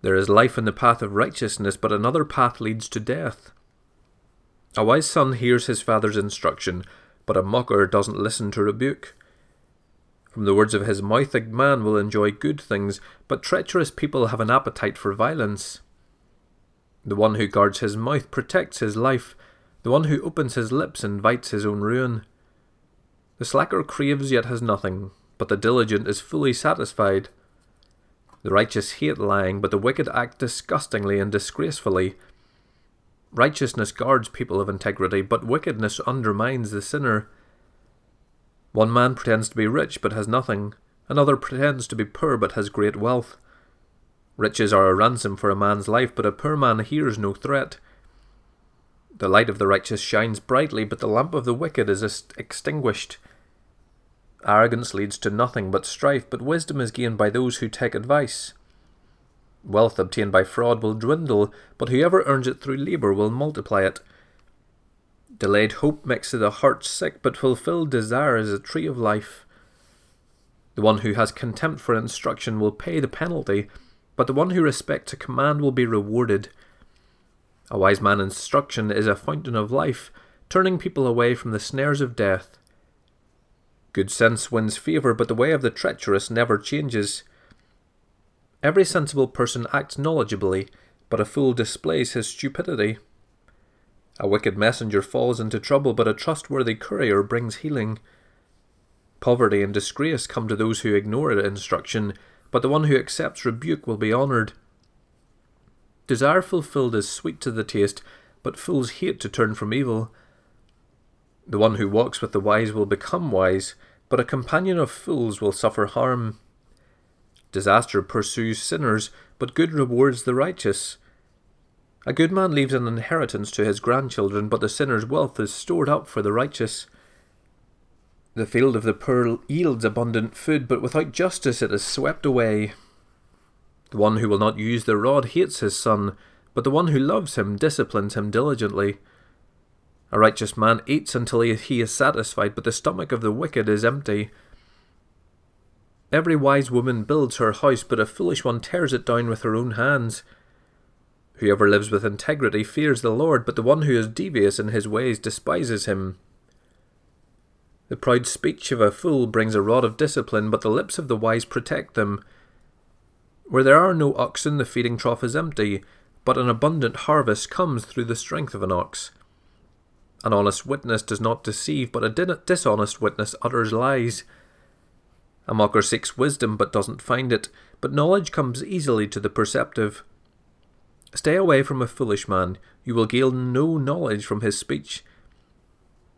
There is life in the path of righteousness, but another path leads to death. A wise son hears his father's instruction, but a mocker doesn't listen to rebuke. From the words of his mouth, a man will enjoy good things, but treacherous people have an appetite for violence. The one who guards his mouth protects his life, the one who opens his lips invites his own ruin. The slacker craves yet has nothing, but the diligent is fully satisfied. The righteous hate lying, but the wicked act disgustingly and disgracefully. Righteousness guards people of integrity, but wickedness undermines the sinner. One man pretends to be rich but has nothing, another pretends to be poor but has great wealth. Riches are a ransom for a man's life, but a poor man hears no threat. The light of the righteous shines brightly, but the lamp of the wicked is extinguished. Arrogance leads to nothing but strife, but wisdom is gained by those who take advice. Wealth obtained by fraud will dwindle, but whoever earns it through labour will multiply it. Delayed hope makes the heart sick, but fulfilled desire is a tree of life. The one who has contempt for instruction will pay the penalty, but the one who respects a command will be rewarded. A wise man's instruction is a fountain of life, turning people away from the snares of death. Good sense wins favour, but the way of the treacherous never changes. Every sensible person acts knowledgeably, but a fool displays his stupidity. A wicked messenger falls into trouble, but a trustworthy courier brings healing. Poverty and disgrace come to those who ignore instruction, but the one who accepts rebuke will be honoured. Desire fulfilled is sweet to the taste, but fools hate to turn from evil. The one who walks with the wise will become wise, but a companion of fools will suffer harm. Disaster pursues sinners, but good rewards the righteous. A good man leaves an inheritance to his grandchildren, but the sinner's wealth is stored up for the righteous. The field of the poor yields abundant food, but without justice it is swept away. The one who will not use the rod hates his son, but the one who loves him disciplines him diligently. A righteous man eats until he is satisfied, but the stomach of the wicked is empty. Every wise woman builds her house, but a foolish one tears it down with her own hands. Whoever lives with integrity fears the Lord, but the one who is devious in his ways despises him. The proud speech of a fool brings a rod of discipline, but the lips of the wise protect them. Where there are no oxen, the feeding trough is empty, but an abundant harvest comes through the strength of an ox. An honest witness does not deceive, but a dishonest witness utters lies. A mocker seeks wisdom but doesn't find it, but knowledge comes easily to the perceptive. Stay away from a foolish man, you will gain no knowledge from his speech.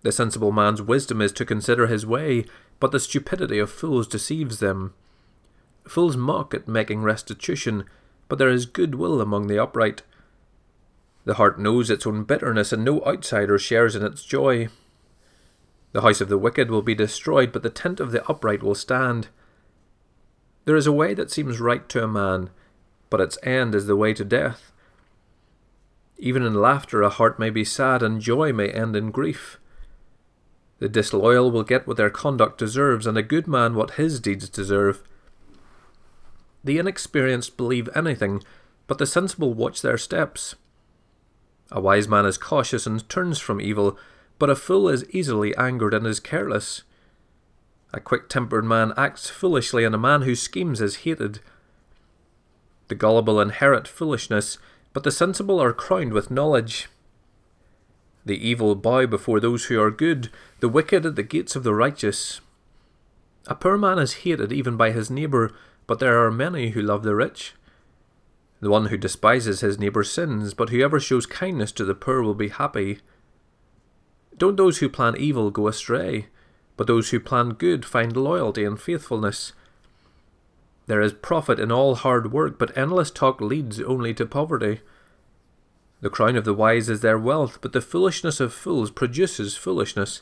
The sensible man's wisdom is to consider his way, but the stupidity of fools deceives them. Fools mock at making restitution, but there is good will among the upright. The heart knows its own bitterness, and no outsider shares in its joy. The house of the wicked will be destroyed, but the tent of the upright will stand. There is a way that seems right to a man, but its end is the way to death. Even in laughter, a heart may be sad, and joy may end in grief. The disloyal will get what their conduct deserves, and a good man what his deeds deserve. The inexperienced believe anything, but the sensible watch their steps. A wise man is cautious and turns from evil, but a fool is easily angered and is careless. A quick tempered man acts foolishly, and a man who schemes is hated. The gullible inherit foolishness, but the sensible are crowned with knowledge. The evil bow before those who are good, the wicked at the gates of the righteous. A poor man is hated even by his neighbour, but there are many who love the rich. The one who despises his neighbour sins, but whoever shows kindness to the poor will be happy. Don't those who plan evil go astray, but those who plan good find loyalty and faithfulness. There is profit in all hard work, but endless talk leads only to poverty. The crown of the wise is their wealth, but the foolishness of fools produces foolishness.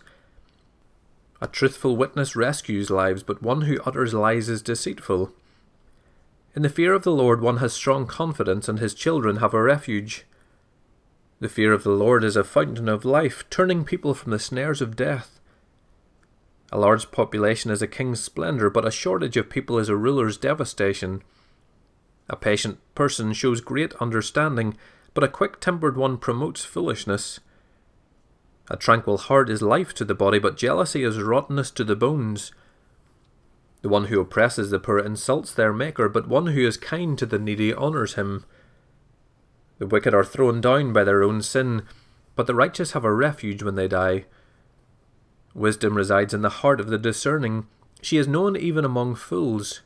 A truthful witness rescues lives, but one who utters lies is deceitful. In the fear of the Lord one has strong confidence, and his children have a refuge. The fear of the Lord is a fountain of life, turning people from the snares of death. A large population is a king's splendour, but a shortage of people is a ruler's devastation. A patient person shows great understanding, but a quick tempered one promotes foolishness. A tranquil heart is life to the body, but jealousy is rottenness to the bones. The one who oppresses the poor insults their Maker, but one who is kind to the needy honours him. The wicked are thrown down by their own sin, but the righteous have a refuge when they die. Wisdom resides in the heart of the discerning. She is known even among fools.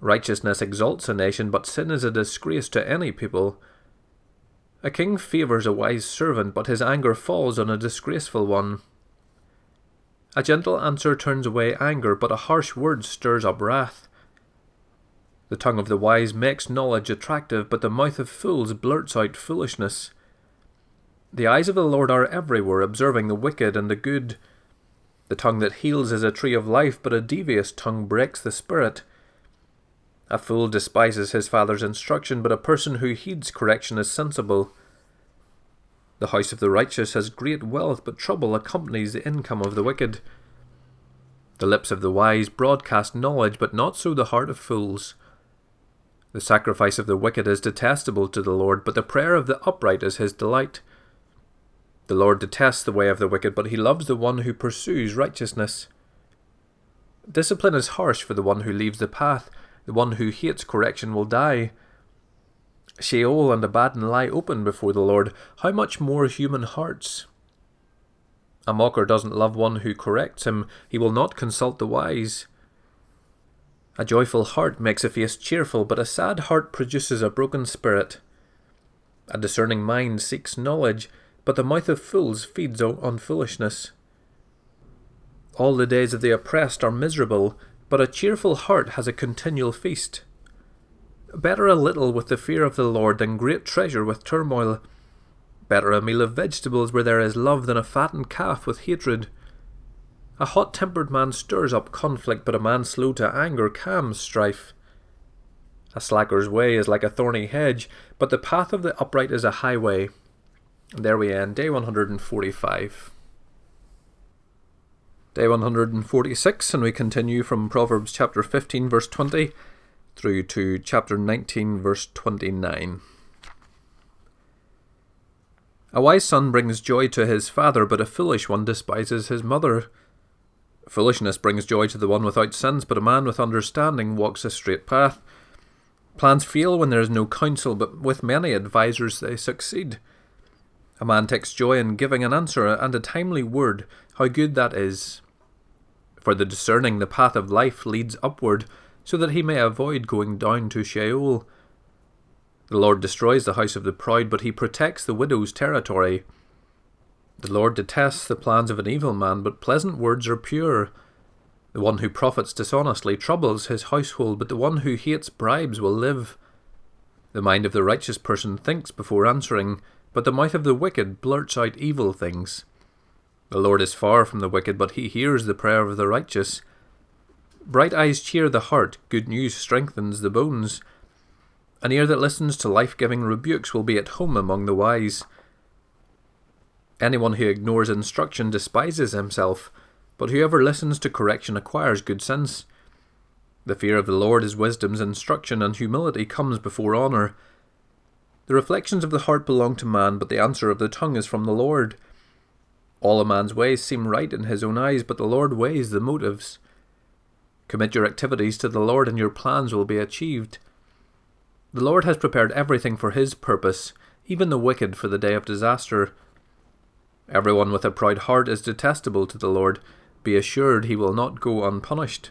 Righteousness exalts a nation, but sin is a disgrace to any people. A king favours a wise servant, but his anger falls on a disgraceful one. A gentle answer turns away anger, but a harsh word stirs up wrath. The tongue of the wise makes knowledge attractive, but the mouth of fools blurts out foolishness. The eyes of the Lord are everywhere, observing the wicked and the good. The tongue that heals is a tree of life, but a devious tongue breaks the spirit. A fool despises his father's instruction, but a person who heeds correction is sensible. The house of the righteous has great wealth, but trouble accompanies the income of the wicked. The lips of the wise broadcast knowledge, but not so the heart of fools. The sacrifice of the wicked is detestable to the Lord, but the prayer of the upright is his delight. The Lord detests the way of the wicked, but he loves the one who pursues righteousness. Discipline is harsh for the one who leaves the path, the one who hates correction will die. Sheol and Abaddon lie open before the Lord. How much more human hearts? A mocker doesn't love one who corrects him. He will not consult the wise. A joyful heart makes a face cheerful, but a sad heart produces a broken spirit. A discerning mind seeks knowledge, but the mouth of fools feeds on foolishness. All the days of the oppressed are miserable, but a cheerful heart has a continual feast. Better a little with the fear of the Lord than great treasure with turmoil. Better a meal of vegetables where there is love than a fattened calf with hatred. A hot tempered man stirs up conflict, but a man slow to anger calms strife. A slacker's way is like a thorny hedge, but the path of the upright is a highway. And there we end, day 145. Day 146, and we continue from Proverbs chapter 15, verse 20, through to chapter 19, verse 29. A wise son brings joy to his father, but a foolish one despises his mother. Foolishness brings joy to the one without sense, but a man with understanding walks a straight path. Plans fail when there is no counsel, but with many advisers they succeed. A man takes joy in giving an answer and a timely word, how good that is. For the discerning, the path of life leads upward, so that he may avoid going down to Sheol. The Lord destroys the house of the proud, but he protects the widow's territory. The Lord detests the plans of an evil man, but pleasant words are pure. The one who profits dishonestly troubles his household, but the one who hates bribes will live. The mind of the righteous person thinks before answering, but the mouth of the wicked blurts out evil things. The Lord is far from the wicked, but he hears the prayer of the righteous. Bright eyes cheer the heart, good news strengthens the bones. An ear that listens to life giving rebukes will be at home among the wise. Anyone who ignores instruction despises himself, but whoever listens to correction acquires good sense. The fear of the Lord is wisdom's instruction, and humility comes before honour. The reflections of the heart belong to man, but the answer of the tongue is from the Lord. All a man's ways seem right in his own eyes, but the Lord weighs the motives. Commit your activities to the Lord, and your plans will be achieved. The Lord has prepared everything for his purpose, even the wicked for the day of disaster. Everyone with a proud heart is detestable to the Lord. Be assured he will not go unpunished.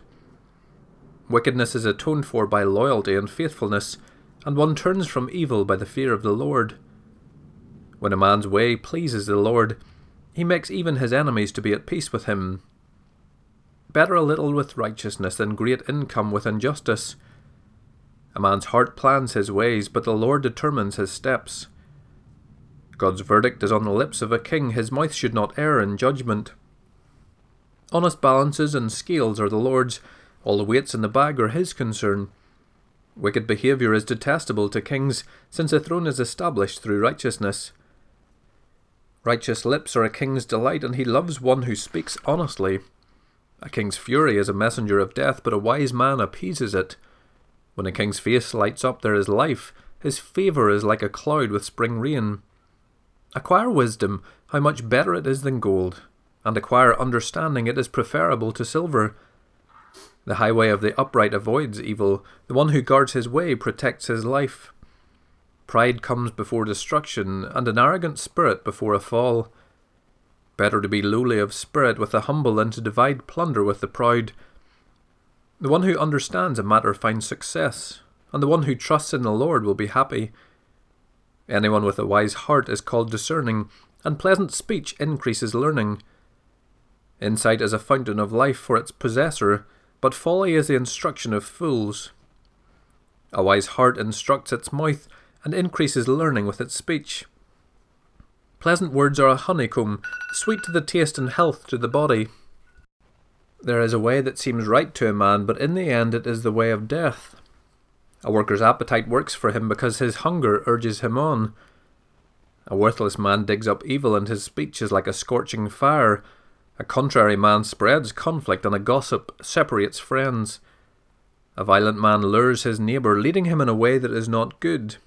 Wickedness is atoned for by loyalty and faithfulness, and one turns from evil by the fear of the Lord. When a man's way pleases the Lord, he makes even his enemies to be at peace with him. Better a little with righteousness than great income with injustice. A man's heart plans his ways, but the Lord determines his steps. God's verdict is on the lips of a king, his mouth should not err in judgment. Honest balances and scales are the Lord's, all the weights in the bag are his concern. Wicked behaviour is detestable to kings, since a throne is established through righteousness. Righteous lips are a king's delight, and he loves one who speaks honestly. A king's fury is a messenger of death, but a wise man appeases it. When a king's face lights up, there is life. His favour is like a cloud with spring rain. Acquire wisdom, how much better it is than gold, and acquire understanding, it is preferable to silver. The highway of the upright avoids evil, the one who guards his way protects his life. Pride comes before destruction, and an arrogant spirit before a fall. Better to be lowly of spirit with the humble than to divide plunder with the proud. The one who understands a matter finds success, and the one who trusts in the Lord will be happy. Anyone with a wise heart is called discerning, and pleasant speech increases learning. Insight is a fountain of life for its possessor, but folly is the instruction of fools. A wise heart instructs its mouth, and increases learning with its speech. Pleasant words are a honeycomb, sweet to the taste and health to the body. There is a way that seems right to a man, but in the end it is the way of death. A worker's appetite works for him because his hunger urges him on. A worthless man digs up evil, and his speech is like a scorching fire. A contrary man spreads conflict, and a gossip separates friends. A violent man lures his neighbour, leading him in a way that is not good.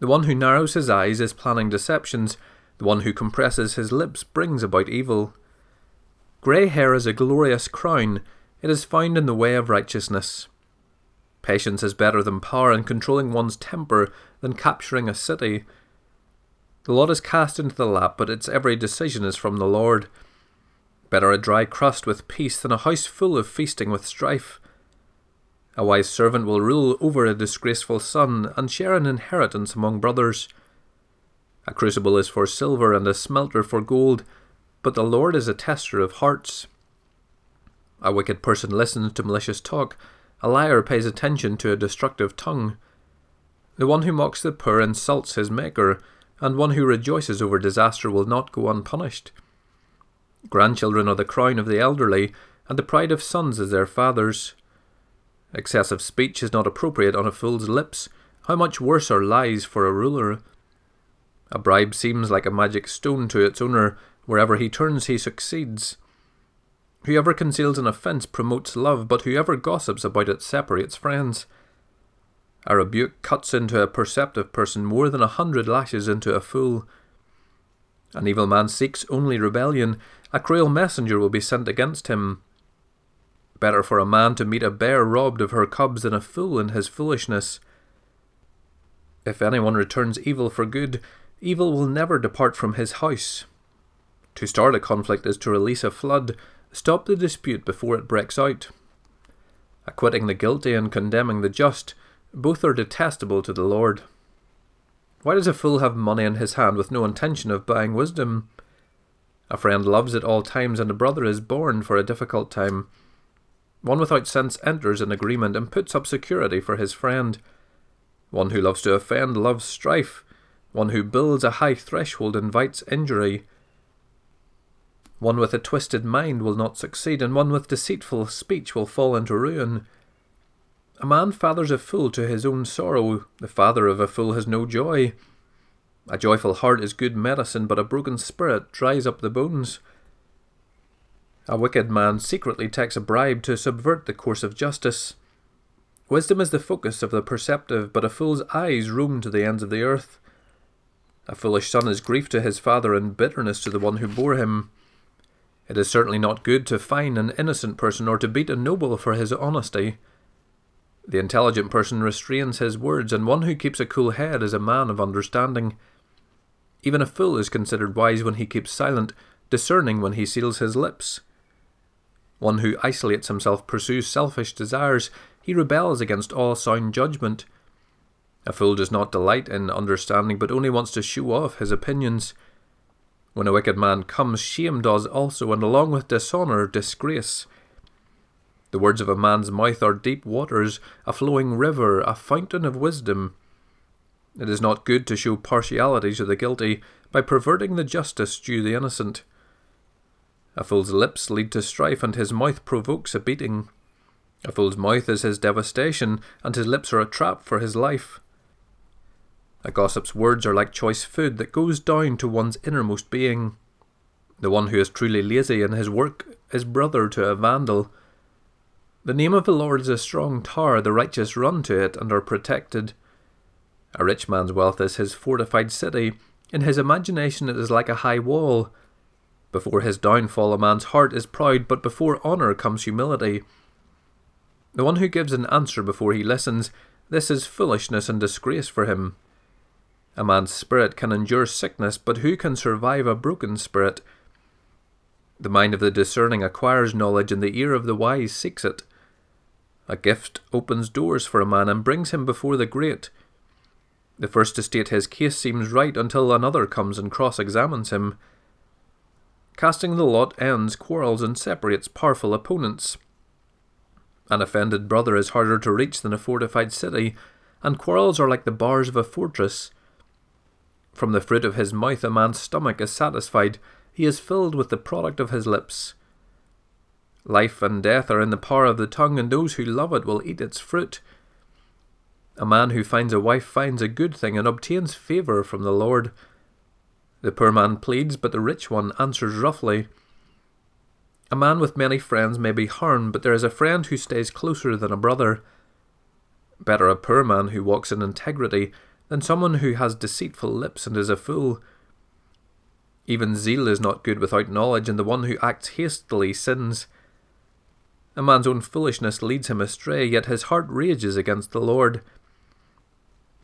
The one who narrows his eyes is planning deceptions, the one who compresses his lips brings about evil. Grey hair is a glorious crown, it is found in the way of righteousness. Patience is better than power, and controlling one's temper than capturing a city. The lot is cast into the lap, but its every decision is from the Lord. Better a dry crust with peace than a house full of feasting with strife. A wise servant will rule over a disgraceful son, and share an inheritance among brothers. A crucible is for silver and a smelter for gold, but the Lord is a tester of hearts. A wicked person listens to malicious talk, a liar pays attention to a destructive tongue. The one who mocks the poor insults his Maker, and one who rejoices over disaster will not go unpunished. Grandchildren are the crown of the elderly, and the pride of sons is their fathers. Excessive speech is not appropriate on a fool's lips. How much worse are lies for a ruler? A bribe seems like a magic stone to its owner. Wherever he turns, he succeeds. Whoever conceals an offence promotes love, but whoever gossips about it separates friends. A rebuke cuts into a perceptive person more than a hundred lashes into a fool. An evil man seeks only rebellion. A cruel messenger will be sent against him. Better for a man to meet a bear robbed of her cubs than a fool in his foolishness. If anyone returns evil for good, Evil will never depart from his house. To start a conflict is to release a flood, stop the dispute before it breaks out. Acquitting the guilty and condemning the just, both are detestable to the Lord. Why does a fool have money in his hand with no intention of buying wisdom? A friend loves at all times, and a brother is born for a difficult time. One without sense enters an agreement and puts up security for his friend. One who loves to offend loves strife, one who builds a high threshold invites injury. One with a twisted mind will not succeed, and one with deceitful speech will fall into ruin. A man fathers a fool to his own sorrow, the father of a fool has no joy. A joyful heart is good medicine, but a broken spirit dries up the bones. A wicked man secretly takes a bribe to subvert the course of justice. Wisdom is the focus of the perceptive, but a fool's eyes roam to the ends of the earth. A foolish son is grief to his father and bitterness to the one who bore him. It is certainly not good to fine an innocent person or to beat a noble for his honesty. The intelligent person restrains his words, and one who keeps a cool head is a man of understanding. Even a fool is considered wise when he keeps silent, discerning when he seals his lips. One who isolates himself pursues selfish desires, he rebels against all sound judgment. A fool does not delight in understanding, but only wants to show off his opinions. When a wicked man comes, shame does also, and along with dishonour, disgrace. The words of a man's mouth are deep waters, a flowing river, a fountain of wisdom. It is not good to show partiality to the guilty by perverting the justice due the innocent. A fool's lips lead to strife, and his mouth provokes a beating. A fool's mouth is his devastation, and his lips are a trap for his life. A gossip's words are like choice food that goes down to one's innermost being. The one who is truly lazy in his work is brother to a vandal. The name of the Lord is a strong tower, the righteous run to it and are protected. A rich man's wealth is his fortified city, in his imagination it is like a high wall. Before his downfall, a man's heart is proud, but before honour comes humility. The one who gives an answer before he listens, this is foolishness and disgrace for him. A man's spirit can endure sickness, but who can survive a broken spirit? The mind of the discerning acquires knowledge, and the ear of the wise seeks it. A gift opens doors for a man and brings him before the great. The first to state his case seems right until another comes and cross examines him. Casting the lot ends quarrels and separates powerful opponents. An offended brother is harder to reach than a fortified city, and quarrels are like the bars of a fortress. From the fruit of his mouth a man's stomach is satisfied, he is filled with the product of his lips. Life and death are in the power of the tongue, and those who love it will eat its fruit. A man who finds a wife finds a good thing and obtains favour from the Lord. The poor man pleads, but the rich one answers roughly. A man with many friends may be harmed, but there is a friend who stays closer than a brother. Better a poor man who walks in integrity than someone who has deceitful lips and is a fool. Even zeal is not good without knowledge, and the one who acts hastily sins. A man's own foolishness leads him astray, yet his heart rages against the Lord.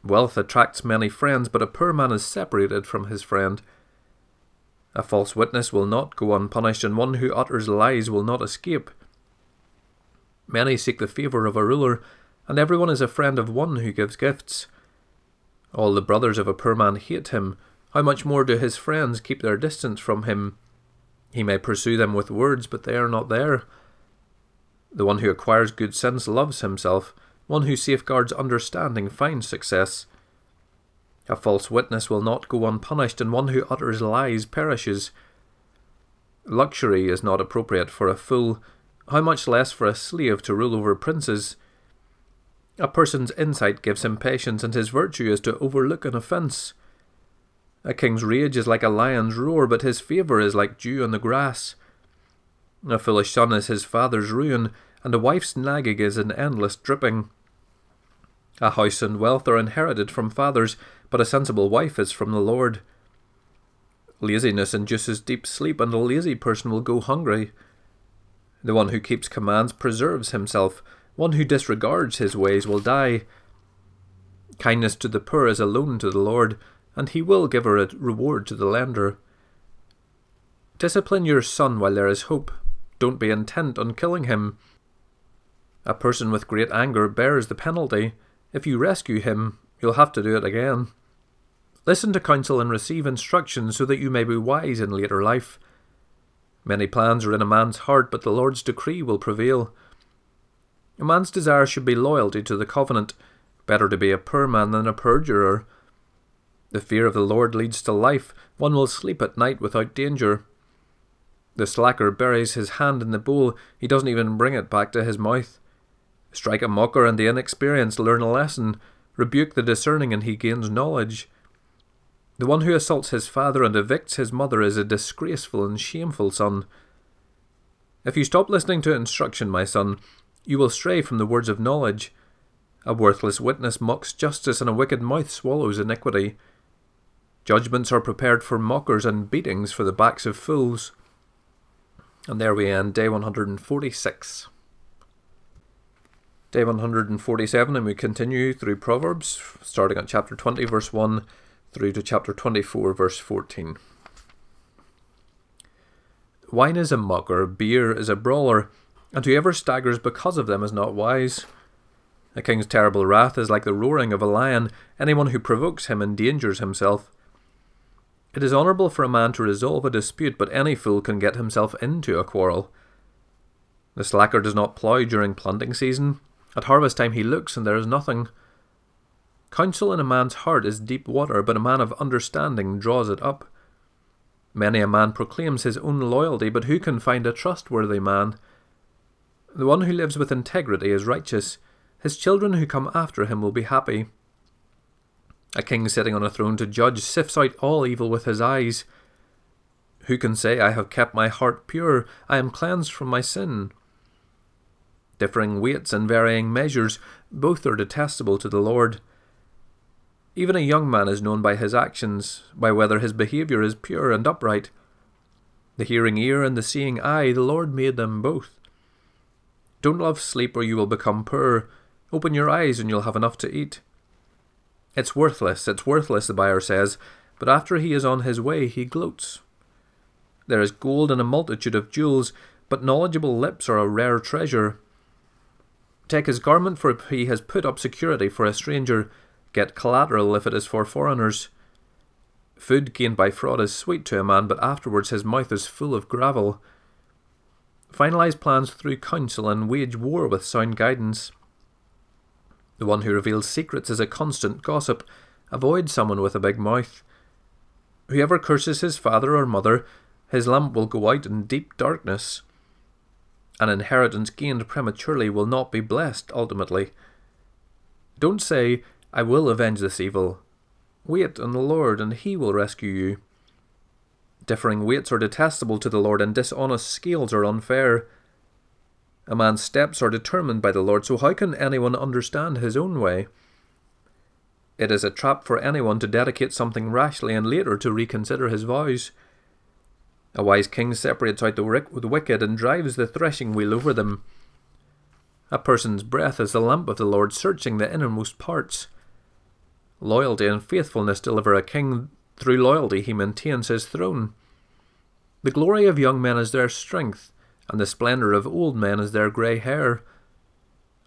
Wealth attracts many friends, but a poor man is separated from his friend. A false witness will not go unpunished, and one who utters lies will not escape. Many seek the favour of a ruler, and everyone is a friend of one who gives gifts. All the brothers of a poor man hate him. How much more do his friends keep their distance from him? He may pursue them with words, but they are not there. The one who acquires good sense loves himself, one who safeguards understanding finds success. A false witness will not go unpunished, and one who utters lies perishes. Luxury is not appropriate for a fool, how much less for a slave to rule over princes? A person's insight gives him patience, and his virtue is to overlook an offence. A king's rage is like a lion's roar, but his favour is like dew on the grass. A foolish son is his father's ruin, and a wife's nagging is an endless dripping. A house and wealth are inherited from fathers, but a sensible wife is from the Lord. Laziness induces deep sleep, and a lazy person will go hungry. The one who keeps commands preserves himself, one who disregards his ways will die. Kindness to the poor is a loan to the Lord, and he will give a reward to the lender. Discipline your son while there is hope. Don't be intent on killing him. A person with great anger bears the penalty. If you rescue him, you'll have to do it again. Listen to counsel and receive instruction so that you may be wise in later life. Many plans are in a man's heart, but the Lord's decree will prevail. A man's desire should be loyalty to the covenant. Better to be a poor man than a perjurer. The fear of the Lord leads to life. One will sleep at night without danger. The slacker buries his hand in the bowl, he doesn't even bring it back to his mouth. Strike a mocker, and the inexperienced learn a lesson. Rebuke the discerning, and he gains knowledge. The one who assaults his father and evicts his mother is a disgraceful and shameful son. If you stop listening to instruction, my son, you will stray from the words of knowledge. A worthless witness mocks justice, and a wicked mouth swallows iniquity. Judgments are prepared for mockers, and beatings for the backs of fools. And there we end day 146. Day 147, and we continue through Proverbs, starting at chapter 20, verse 1, through to chapter 24, verse 14. Wine is a mocker, beer is a brawler, and whoever staggers because of them is not wise. A king's terrible wrath is like the roaring of a lion. Anyone who provokes him endangers himself. It is honourable for a man to resolve a dispute, but any fool can get himself into a quarrel. The slacker does not plough during planting season. At harvest time he looks, and there is nothing. Counsel in a man's heart is deep water, but a man of understanding draws it up. Many a man proclaims his own loyalty, but who can find a trustworthy man? The one who lives with integrity is righteous. His children who come after him will be happy. A king sitting on a throne to judge sifts out all evil with his eyes. Who can say, I have kept my heart pure, I am cleansed from my sin? Differing weights and varying measures, both are detestable to the Lord. Even a young man is known by his actions, by whether his behaviour is pure and upright. The hearing ear and the seeing eye, the Lord made them both. Don't love sleep or you will become poor. Open your eyes and you'll have enough to eat. It's worthless, it's worthless, the buyer says, but after he is on his way, he gloats. There is gold and a multitude of jewels, but knowledgeable lips are a rare treasure. Take his garment, for he has put up security for a stranger. Get collateral if it is for foreigners. Food gained by fraud is sweet to a man, but afterwards his mouth is full of gravel. Finalize plans through counsel and wage war with sound guidance. The one who reveals secrets is a constant gossip. Avoid someone with a big mouth. Whoever curses his father or mother, his lamp will go out in deep darkness. An inheritance gained prematurely will not be blessed ultimately. Don't say, I will avenge this evil. Wait on the Lord, and he will rescue you. Differing weights are detestable to the Lord, and dishonest scales are unfair. A man's steps are determined by the Lord, so how can anyone understand his own way? It is a trap for anyone to dedicate something rashly and later to reconsider his vows. A wise king separates out the wicked and drives the threshing wheel over them. A person's breath is the lamp of the Lord, searching the innermost parts. Loyalty and faithfulness deliver a king. Through loyalty, he maintains his throne. The glory of young men is their strength, and the splendour of old men is their grey hair.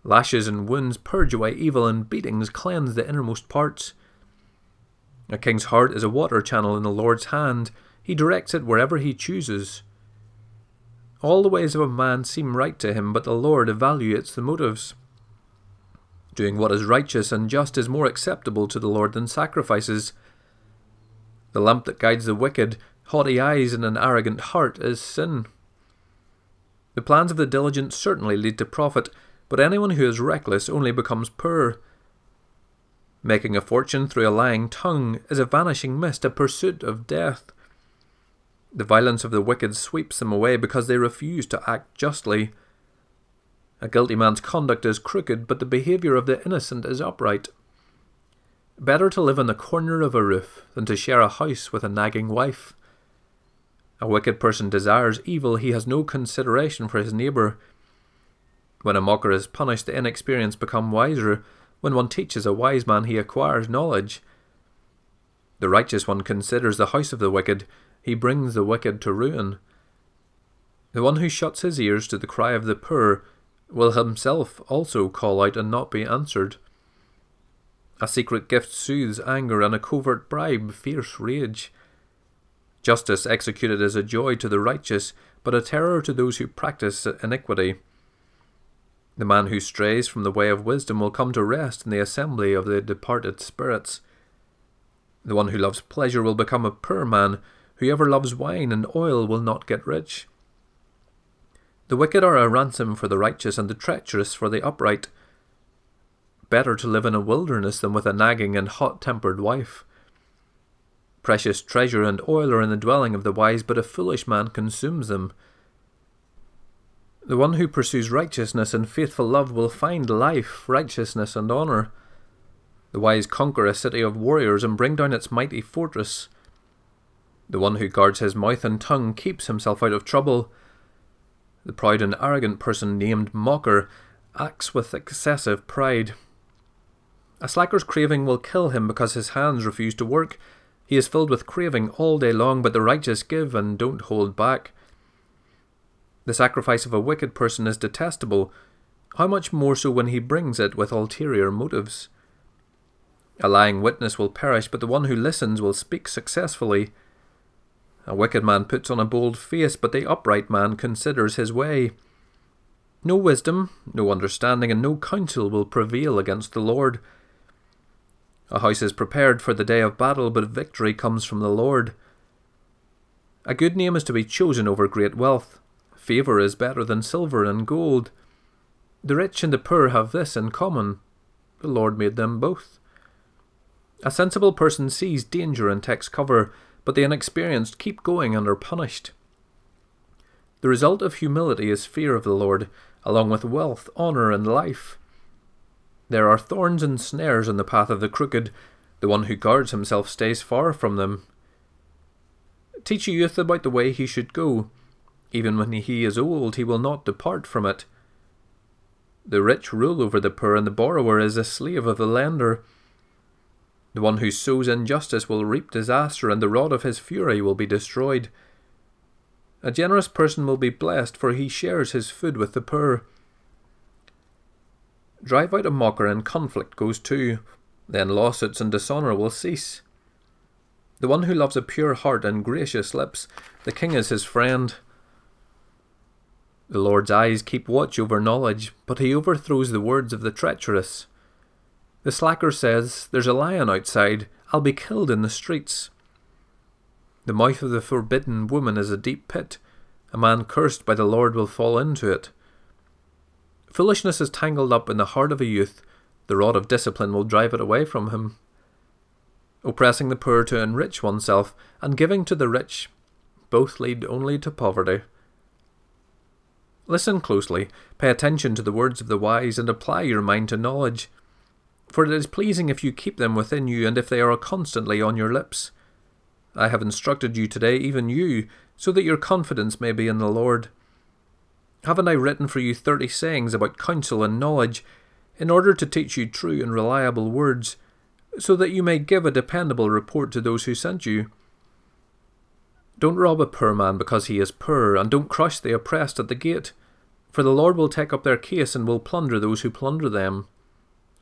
Lashes and wounds purge away evil, and beatings cleanse the innermost parts. A king's heart is a water channel in the Lord's hand, he directs it wherever he chooses. All the ways of a man seem right to him, but the Lord evaluates the motives. Doing what is righteous and just is more acceptable to the Lord than sacrifices. The lamp that guides the wicked, haughty eyes, and an arrogant heart is sin. The plans of the diligent certainly lead to profit, but anyone who is reckless only becomes poor. Making a fortune through a lying tongue is a vanishing mist, a pursuit of death. The violence of the wicked sweeps them away because they refuse to act justly. A guilty man's conduct is crooked, but the behaviour of the innocent is upright. Better to live in the corner of a roof than to share a house with a nagging wife. A wicked person desires evil, he has no consideration for his neighbour. When a mocker is punished, the inexperienced become wiser. When one teaches a wise man, he acquires knowledge. The righteous one considers the house of the wicked, he brings the wicked to ruin. The one who shuts his ears to the cry of the poor will himself also call out and not be answered. A secret gift soothes anger, and a covert bribe fierce rage. Justice executed is a joy to the righteous, but a terror to those who practice iniquity. The man who strays from the way of wisdom will come to rest in the assembly of the departed spirits. The one who loves pleasure will become a poor man. Whoever loves wine and oil will not get rich. The wicked are a ransom for the righteous, and the treacherous for the upright. Better to live in a wilderness than with a nagging and hot tempered wife. Precious treasure and oil are in the dwelling of the wise, but a foolish man consumes them. The one who pursues righteousness and faithful love will find life, righteousness, and honour. The wise conquer a city of warriors and bring down its mighty fortress. The one who guards his mouth and tongue keeps himself out of trouble. The proud and arrogant person named Mocker acts with excessive pride. A slacker's craving will kill him because his hands refuse to work, he is filled with craving all day long, but the righteous give and don't hold back. The sacrifice of a wicked person is detestable, how much more so when he brings it with ulterior motives? A lying witness will perish, but the one who listens will speak successfully. A wicked man puts on a bold face, but the upright man considers his way. No wisdom, no understanding, and no counsel will prevail against the Lord. A house is prepared for the day of battle, but victory comes from the Lord. A good name is to be chosen over great wealth. Favour is better than silver and gold. The rich and the poor have this in common the Lord made them both. A sensible person sees danger and takes cover, but the inexperienced keep going and are punished. The result of humility is fear of the Lord, along with wealth, honour, and life. There are thorns and snares in the path of the crooked. The one who guards himself stays far from them. Teach a youth about the way he should go. Even when he is old, he will not depart from it. The rich rule over the poor, and the borrower is a slave of the lender. The one who sows injustice will reap disaster, and the rod of his fury will be destroyed. A generous person will be blessed, for he shares his food with the poor. Drive out a mocker, and conflict goes too. Then lawsuits and dishonour will cease. The one who loves a pure heart and gracious lips, the king is his friend. The Lord's eyes keep watch over knowledge, but he overthrows the words of the treacherous. The slacker says, There's a lion outside, I'll be killed in the streets. The mouth of the forbidden woman is a deep pit. A man cursed by the Lord will fall into it. Foolishness is tangled up in the heart of a youth. The rod of discipline will drive it away from him. Oppressing the poor to enrich oneself and giving to the rich both lead only to poverty. Listen closely, pay attention to the words of the wise, and apply your mind to knowledge. For it is pleasing if you keep them within you, and if they are constantly on your lips. I have instructed you today, even you, so that your confidence may be in the Lord. Haven't I written for you thirty sayings about counsel and knowledge, in order to teach you true and reliable words, so that you may give a dependable report to those who sent you? Don't rob a poor man because he is poor, and don't crush the oppressed at the gate, for the Lord will take up their case and will plunder those who plunder them.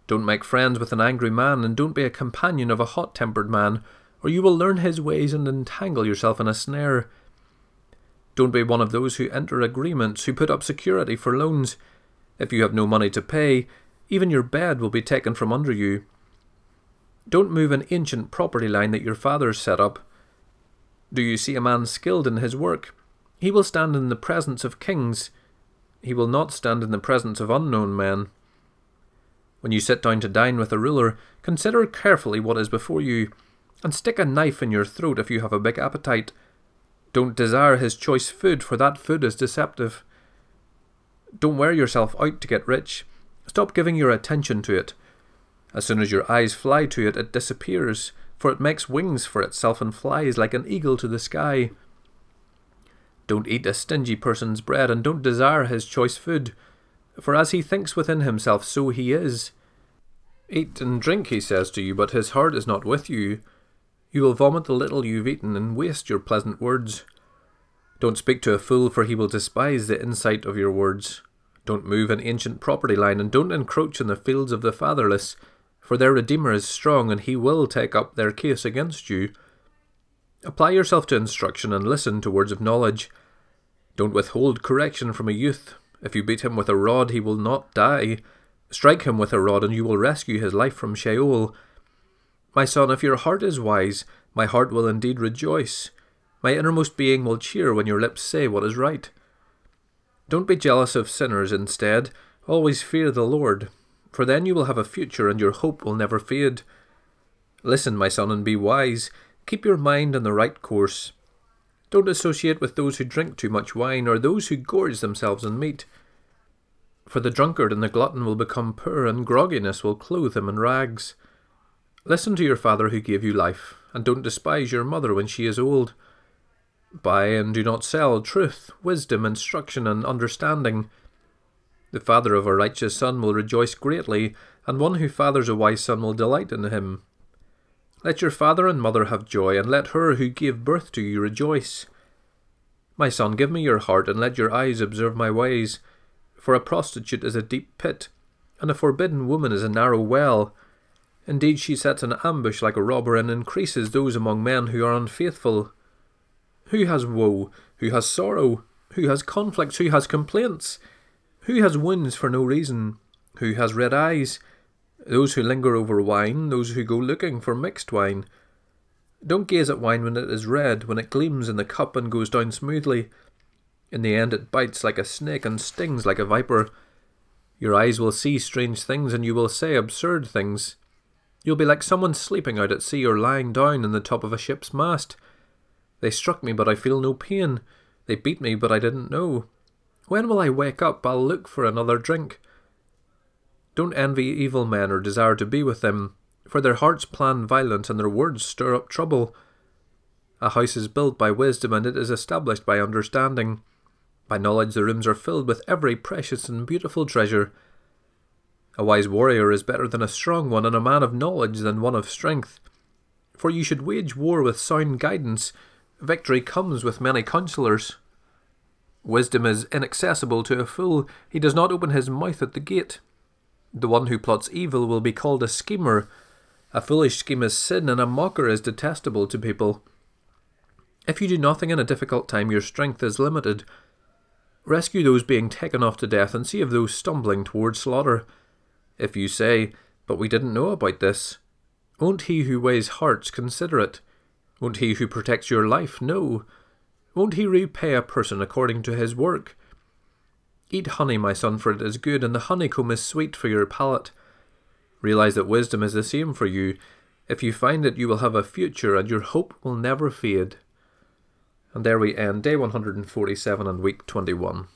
Don't make friends with an angry man, and don't be a companion of a hot tempered man or you will learn his ways and entangle yourself in a snare. Don't be one of those who enter agreements, who put up security for loans. If you have no money to pay, even your bed will be taken from under you. Don't move an ancient property line that your fathers set up. Do you see a man skilled in his work? He will stand in the presence of kings. He will not stand in the presence of unknown men. When you sit down to dine with a ruler, consider carefully what is before you and stick a knife in your throat if you have a big appetite. Don't desire his choice food, for that food is deceptive. Don't wear yourself out to get rich. Stop giving your attention to it. As soon as your eyes fly to it, it disappears, for it makes wings for itself and flies like an eagle to the sky. Don't eat a stingy person's bread, and don't desire his choice food, for as he thinks within himself, so he is. Eat and drink, he says to you, but his heart is not with you. You will vomit the little you've eaten and waste your pleasant words. Don't speak to a fool, for he will despise the insight of your words. Don't move an ancient property line, and don't encroach in the fields of the fatherless, for their Redeemer is strong, and he will take up their case against you. Apply yourself to instruction, and listen to words of knowledge. Don't withhold correction from a youth. If you beat him with a rod, he will not die. Strike him with a rod, and you will rescue his life from Sheol. My son, if your heart is wise, my heart will indeed rejoice. My innermost being will cheer when your lips say what is right. Don't be jealous of sinners instead, always fear the Lord, for then you will have a future and your hope will never fade. Listen, my son, and be wise. Keep your mind on the right course. Don't associate with those who drink too much wine or those who gorge themselves on meat. For the drunkard and the glutton will become poor, and grogginess will clothe him in rags. Listen to your father who gave you life, and don't despise your mother when she is old. Buy and do not sell truth, wisdom, instruction, and understanding. The father of a righteous son will rejoice greatly, and one who fathers a wise son will delight in him. Let your father and mother have joy, and let her who gave birth to you rejoice. My son, give me your heart, and let your eyes observe my ways. For a prostitute is a deep pit, and a forbidden woman is a narrow well. Indeed, she sets an ambush like a robber and increases those among men who are unfaithful. Who has woe? Who has sorrow? Who has conflicts? Who has complaints? Who has wounds for no reason? Who has red eyes? Those who linger over wine, those who go looking for mixed wine. Don't gaze at wine when it is red, when it gleams in the cup and goes down smoothly. In the end, it bites like a snake and stings like a viper. Your eyes will see strange things, and you will say absurd things. You'll be like someone sleeping out at sea or lying down in the top of a ship's mast. They struck me, but I feel no pain. They beat me, but I didn't know. When will I wake up? I'll look for another drink. Don't envy evil men or desire to be with them, for their hearts plan violence and their words stir up trouble. A house is built by wisdom and it is established by understanding. By knowledge the rooms are filled with every precious and beautiful treasure. A wise warrior is better than a strong one, and a man of knowledge than one of strength. For you should wage war with sound guidance. Victory comes with many counsellors. Wisdom is inaccessible to a fool. He does not open his mouth at the gate. The one who plots evil will be called a schemer. A foolish scheme is sin, and a mocker is detestable to people. If you do nothing in a difficult time, your strength is limited. Rescue those being taken off to death, and save those stumbling towards slaughter. If you say, But we didn't know about this, won't he who weighs hearts consider it? Won't he who protects your life know? Won't he repay a person according to his work? Eat honey, my son, for it is good, and the honeycomb is sweet for your palate. Realize that wisdom is the same for you. If you find it, you will have a future, and your hope will never fade. And there we end day 147 and week 21.